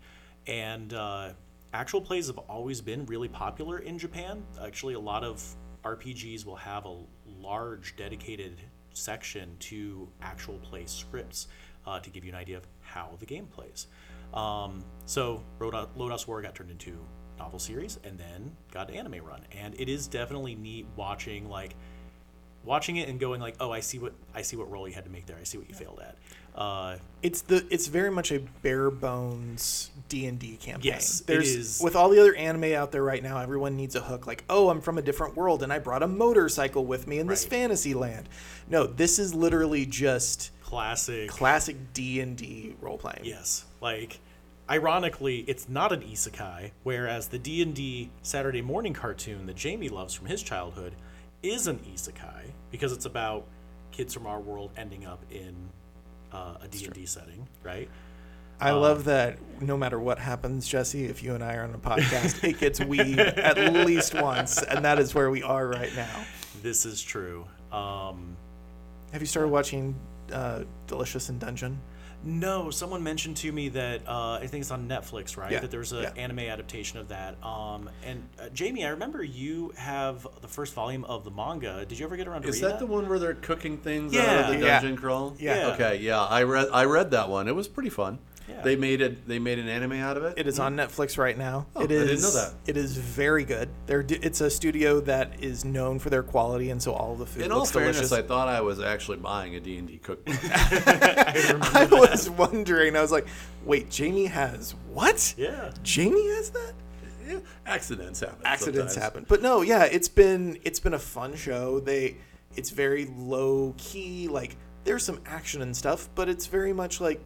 And uh, actual plays have always been really popular in Japan. Actually, a lot of RPGs will have a large dedicated section to actual play scripts uh, to give you an idea of how the game plays. Um, so Lodoss War got turned into novel series and then got an anime run, and it is definitely neat watching like watching it and going like, oh, I see what I see what role you had to make there. I see what you failed at. Uh, It's the it's very much a bare bones D and D campaign. Yes, it There's is. with all the other anime out there right now. Everyone needs a hook. Like, oh, I'm from a different world and I brought a motorcycle with me in this fantasy land. No, this is literally just classic. classic D and D role playing. Yes, like ironically, it's not an isekai, whereas the D and D Saturday morning cartoon that Jamie loves from his childhood is an isekai because it's about kids from our world ending up in uh, a D and D setting, right? I Um, love that no matter what happens, Jesse, if you and I are on a podcast, it gets we at least once, and that is where we are right now. This is true. Um, Have you started watching uh, Delicious in Dungeon? No, someone mentioned to me that uh, I think it's on Netflix, right? Yeah, That there's an yeah. anime adaptation of that. Um, and uh, Jamie, I remember you have the first volume of the manga. Did you ever get around to Is read that the one where they're cooking things out Yeah. of the Yeah. dungeon crawl? Yeah. Okay. Yeah, I read I read that one. It was pretty fun. Yeah. They made it. They made an anime out of it. It is on Netflix right now. Oh, it I didn't know that. It is very good. They're, it's a studio that is known for their quality, and so all the food In all fairness, delicious. I thought I was actually buying a D and D cookbook. I was wondering. I was like, "Wait, Jamie has what? Yeah. Jamie has that? Yeah, Accidents happen. Accidents sometimes. happen." But no, yeah, it's been it's been a fun show. They, it's very low key. Like there's some action and stuff, but it's very much like,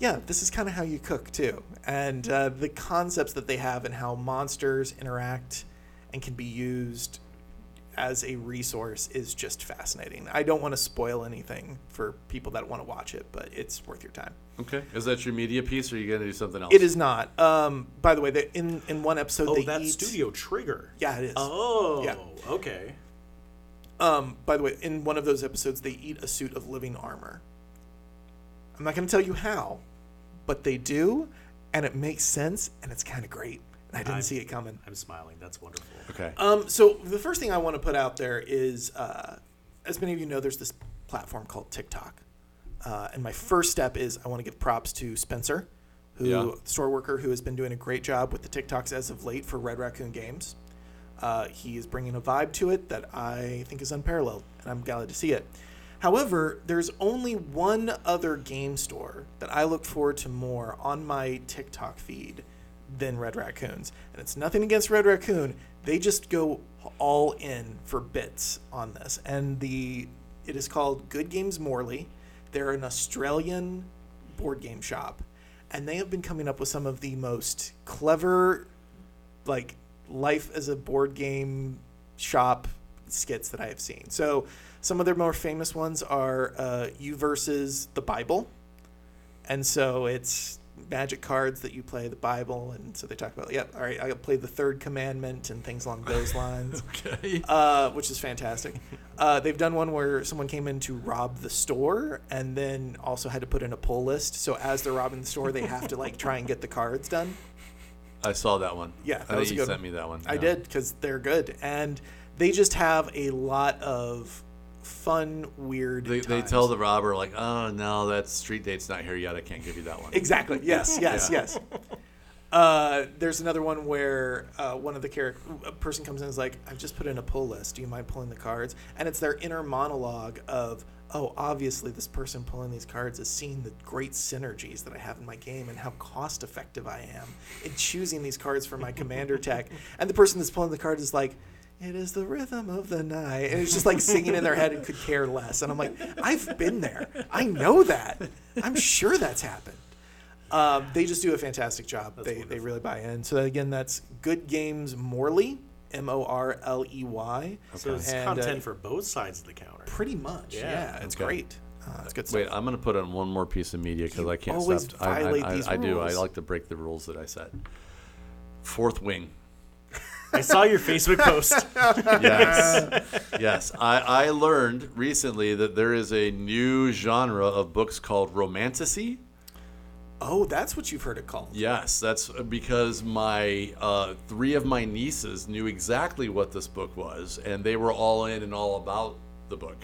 yeah, this is kind of how you cook too. And uh, the concepts that they have and how monsters interact and can be used as a resource is just fascinating. I don't want to spoil anything for people that want to watch it, but it's worth your time. Okay. Is that your media piece, or are you gonna do something else? It is not. Um, by the way, they, in in one episode Oh, they that's eat. Studio Trigger. Yeah, it is. Oh, Yeah. okay. Um, by the way, in one of those episodes, they eat a suit of living armor. I'm not going to tell you how, but they do, and it makes sense, and it's kind of great. And I didn't I- see it coming. I'm smiling. That's wonderful. Okay. Um, so the first thing I want to put out there is, uh, as many of you know, there's this platform called TikTok, uh, and my first step is I want to give props to Spencer, who Yeah. store worker who has been doing a great job with the TikToks as of late for Red Raccoon Games. Uh, he is bringing a vibe to it that I think is unparalleled, and I'm glad to see it. However, there's only one other game store that I look forward to more on my TikTok feed than Red Raccoons. And it's nothing against Red Raccoon. They just go all in for bits on this. And the it is called Good Games Morley. They're an Australian board game shop. And they have been coming up with some of the most clever like life as a board game shop skits that I have seen. So some of their more famous ones are uh, you versus the Bible, and so it's magic cards that you play the Bible, and so they talk about yep, all right, I play the Third Commandment and things along those lines, Okay. uh, which is fantastic. Uh, they've done one where someone came in to rob the store and then also had to put in a pull list. So as they're robbing the store, they have to like try and get the cards done. I saw that one. Yeah, I that think was a you sent one. me that one. I yeah. did because they're good, and they just have a lot of fun, weird. They, they tell the robber like, "Oh no, that street date's not here yet. I can't give you that one." exactly. Yes, yes, Yeah. yes. Uh, there's another one where uh, one of the character, a person comes in and is like, "I've just put in a pull list. Do you mind pulling the cards?" And it's their inner monologue of, "Oh, obviously this person pulling these cards has seen the great synergies that I have in my game and how cost effective I am in choosing these cards for my commander tech." And the person that's pulling the cards is like. It is the rhythm of the night. And it's just like singing in their head and could care less. And I'm like, I've been there. I know that. I'm sure that's happened. Um, they just do a fantastic job. they, they wonderful. really buy in. So again, that's Good Games Morley, M O R L E Y. So it's And, uh, content for both sides of the counter. Pretty much, yeah. Yeah. it's Okay. great. Uh, it's good Wait. I'm gonna put on one more piece of media because I can't always stop. I, I, violate I, these I do. I like to break the rules that I set. Fourth wing. I saw your Facebook post. Yes, yes. I, I learned recently that there is a new genre of books called romantasy. Oh, that's what you've heard it called. Yes, that's because my uh, three of my nieces knew exactly what this book was, and they were all in and all about the book.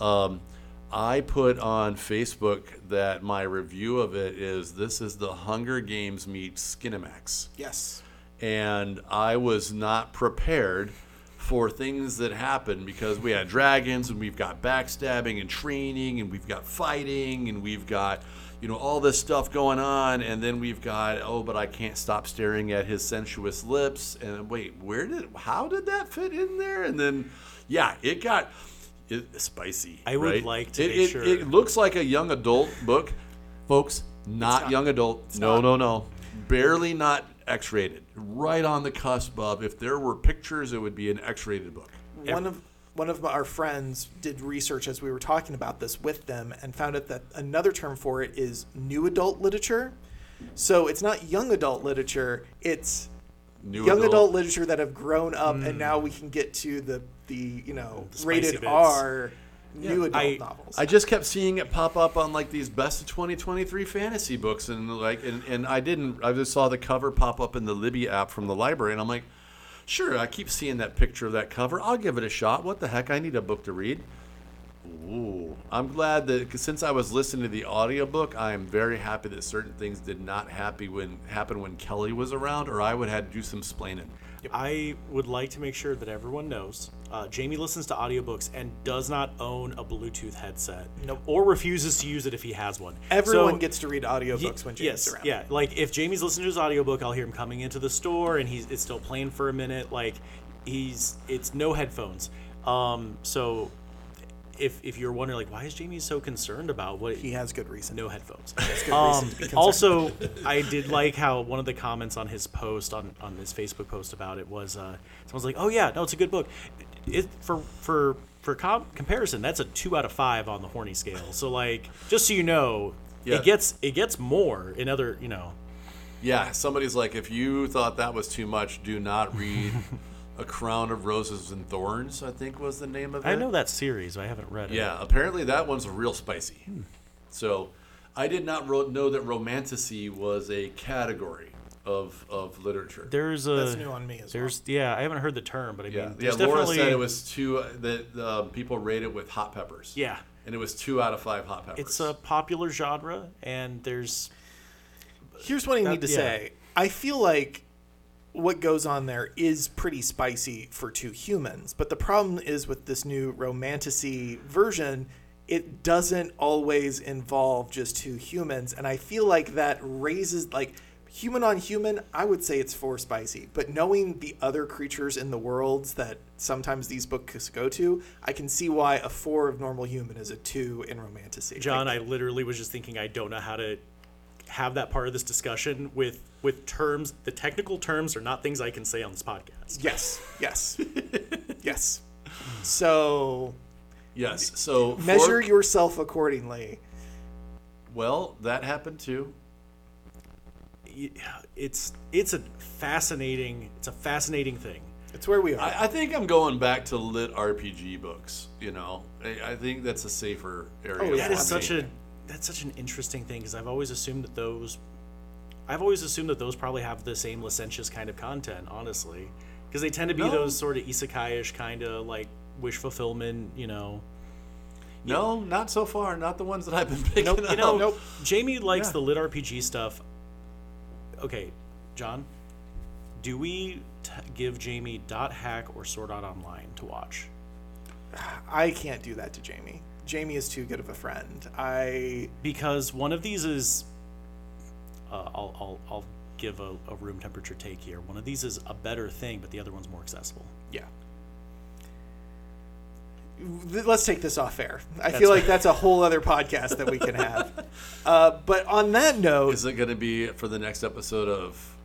Um, I put on Facebook that my review of it is this is the Hunger Games meets Skinamax Yes. And I was not prepared for things that happen because we had dragons and we've got backstabbing and training and we've got fighting and we've got you know all this stuff going on. And then we've got oh but I can't stop staring at his sensuous lips. And wait where did how did that fit in there? And then yeah it got it, spicy I would right? like to it, make it, sure- it looks like a young adult book. Folks not, not. young adult. No not. no no. Barely not X-rated, right on the cusp of if there were pictures, it would be an X-rated book. One of one of our friends did research as we were talking about this with them and found out that another term for it is new adult literature. So it's not young adult literature, it's New young adult. literature that have grown up and hmm. now we can get to the the you know The rated bits. R new adult I- novels. I just kept seeing it pop up on like these best of 2023 fantasy books, and like, and, and I didn't. I just saw the cover pop up in the Libby app from the library, and I'm like, sure. I keep seeing that picture of that cover. I'll give it a shot. What the heck? I need a book to read. Ooh, I'm glad that 'cause since I was listening to the audiobook, I am very happy that certain things did not happy when happen when Kelly was around, or I would have had to do some splaining. I would like to make sure that everyone knows uh, Jamie listens to audiobooks and does not own a Bluetooth headset. Nope. Or refuses to use it if he has one. Everyone So- gets to read audiobooks Ye- when James yes, around. yeah. Like if Jamie's listening to his audiobook, I'll hear him coming into the store and he's it's still playing for a minute. Like he's it's no headphones. Um, so if if you're wondering like why is Jamie so concerned about what He has good reason. no headphones. good reason Um, to be concerned. also, I did like how one of the comments on his post on on his Facebook post about it was uh, someone's like, "Oh yeah, no, it's a good book." it for for for com- comparison, that's a two out of five on the horny scale. So like, just so you know, Yeah. it gets it gets more in other you know. Yeah, somebody's like, if you thought that was too much, do not read A Crown of Roses and Thorns, I think was the name of it. I know that series, but I haven't read it. Yeah, apparently that one's real spicy. So I did not ro- know that romanticy was a category of, of literature. There's a That's new on me as there's yeah, I haven't heard the term, but I yeah, mean, yeah. there's Laura said it was two, uh, that uh, people rate it with hot peppers. yeah. And it was two out of five hot peppers. It's a popular genre, and there's Here's what I need to yeah. say. I feel like what goes on there is pretty spicy for two humans, but the problem is with this new romanticy version, it doesn't always involve just two humans, and I feel like that raises like human on human. I would say it's for spicy, but knowing the other creatures in the worlds that sometimes these books go to, I can see why a four of normal human is a two in romanticy. John. I literally was just thinking I don't know how to have that part of this discussion with with terms. The technical terms are not things I can say on this podcast. Yes, yes, yes. So yes. So for- measure yourself accordingly. Well, that happened too. It's it's a fascinating it's a fascinating thing. It's where we are. I, I think I'm going back to lit RPG books. You know, I, I think that's a safer area. Oh, yeah. That is for such a that's such an interesting thing because I've always assumed that those I've always assumed that those probably have the same licentious kind of content, honestly, because they tend to be No. those sort of isekai-ish kind of like wish fulfillment, you know. No, not so far. Not the ones that I've been picking Nope, up. you know, Nope. Jamie likes Yeah. the lit RPG stuff. Okay, John, do we t- give Jamie Dot Hack or Sword Art Online to watch? I can't do that to Jamie. Jamie is too good of a friend. I because one of these is uh, I'll, I'll, I'll give a, a room temperature take here one of these is a better thing but the other one's more accessible yeah. Let's take this off air. I feel like that's a whole other podcast that we can have. Uh, but on that note, Is it going to be for the next episode of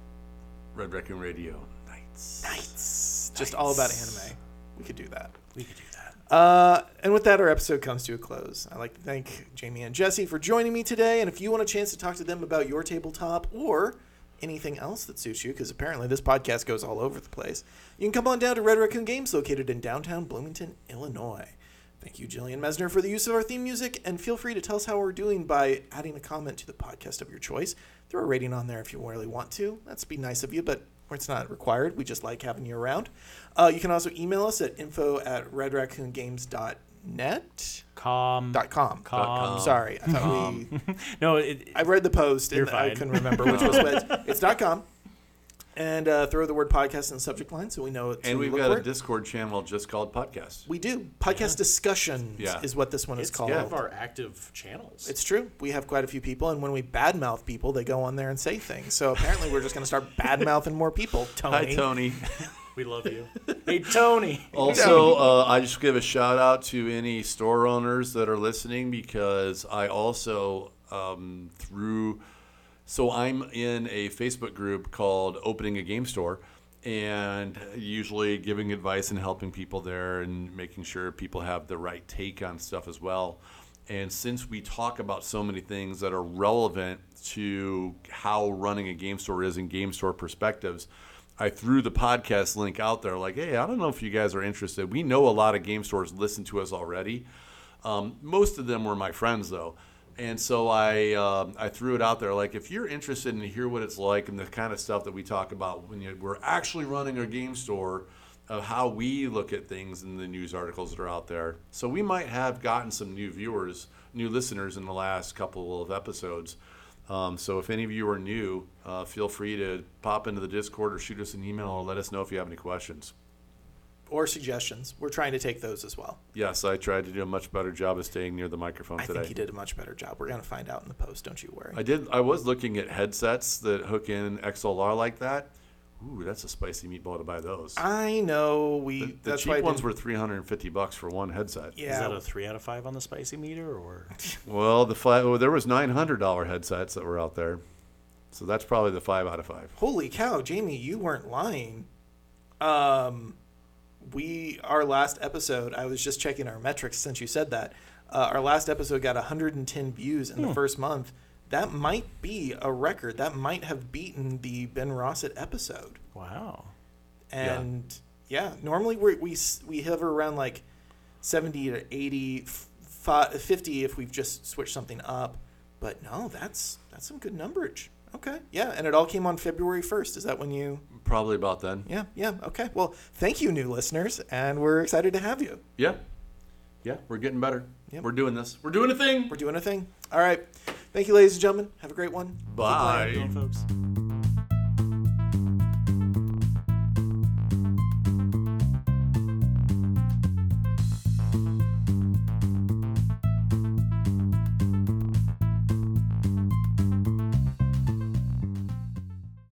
Red Raccoon Radio? Nights. nights, just all about anime. We could do that. we could do that Uh, and with that, our episode comes to a close. I'd like to thank Jamie and Jesse for joining me today. And if you want a chance to talk to them about your tabletop or anything else that suits you, because apparently this podcast goes all over the place, you can come on down to Red Raccoon Games, located in downtown Bloomington, Illinois. Thank you, Jillian Mesner, for the use of our theme music, and feel free to tell us how we're doing by adding a comment to the podcast of your choice. Throw a rating on there if you really want to. That's be nice of you, but it's not required. We just like having you around. Uh, you can also email us at info at redraccoongames.net. com Dot com. com Sorry, I thought we. no it, I read the post and You're I fine. couldn't remember which was which. It's dot com. And uh, throw the word podcast in the subject line so we know it's. And we've got a. Discord channel just called Podcast. We do podcast discussions Yeah. is what this one is it's called. one of our active channels It's true. We have quite a few people, and when we badmouth people, they go on there and say things. So apparently, we're just going to start badmouthing more people. Tony. Hi, Tony. we love you hey tony Also, uh, I just give a shout out to any store owners that are listening because I also um, through. So I'm in a Facebook group called Opening a Game Store, and usually giving advice and helping people there and making sure people have the right take on stuff as well. And since we talk about so many things that are relevant to how running a game store is and game store perspectives, I threw the podcast link out there like, hey, I don't know if you guys are interested. We know a lot of game stores listen to us already. Um, most of them were my friends though. And so I um I threw it out there like if you're interested in hear what it's like and the kind of stuff that we talk about when you, we're actually running a game store, of how we look at things in the news articles that are out there. So we might have gotten some new viewers, new listeners in the last couple of episodes. Um, so if any of you are new, uh, feel free to pop into the Discord or shoot us an email or let us know if you have any questions. Or suggestions. We're trying to take those as well. Yes, I tried to do a much better job of staying near the microphone today. I today. think you did a much better job. We're going to find out in the post. Don't you worry. I did. I was looking at headsets that hook in XLR like that. Ooh, that's a spicy meatball to buy those. I know we. the the that's why I cheap ones didn't- were 350 bucks for one headset. Yeah. is that a three out of five on the spicy meter or Well, the five, well, there was $900 headsets that were out there, so that's probably the five out of five. Holy cow, Jamie, you weren't lying. Um, we our last episode. I was just checking our metrics since you said that. Uh, our last episode got 110 views in the first month. That might be a record. That might have beaten the Ben Rosset episode. Wow. And yeah, normally we we we hover around like 70 to 80, f- 50 if we've just switched something up. But no, that's that's some good numberage. Okay, yeah, and it all came on February 1st. Is that when you? Probably about then. Yeah, yeah. Okay. Well, thank you, new listeners, and we're excited to have you. Yeah. Yeah, we're getting better. Yep. We're doing this. We're doing a thing. We're doing a thing. All right. Thank you, ladies and gentlemen. Have a great one. Bye. How you doing, folks?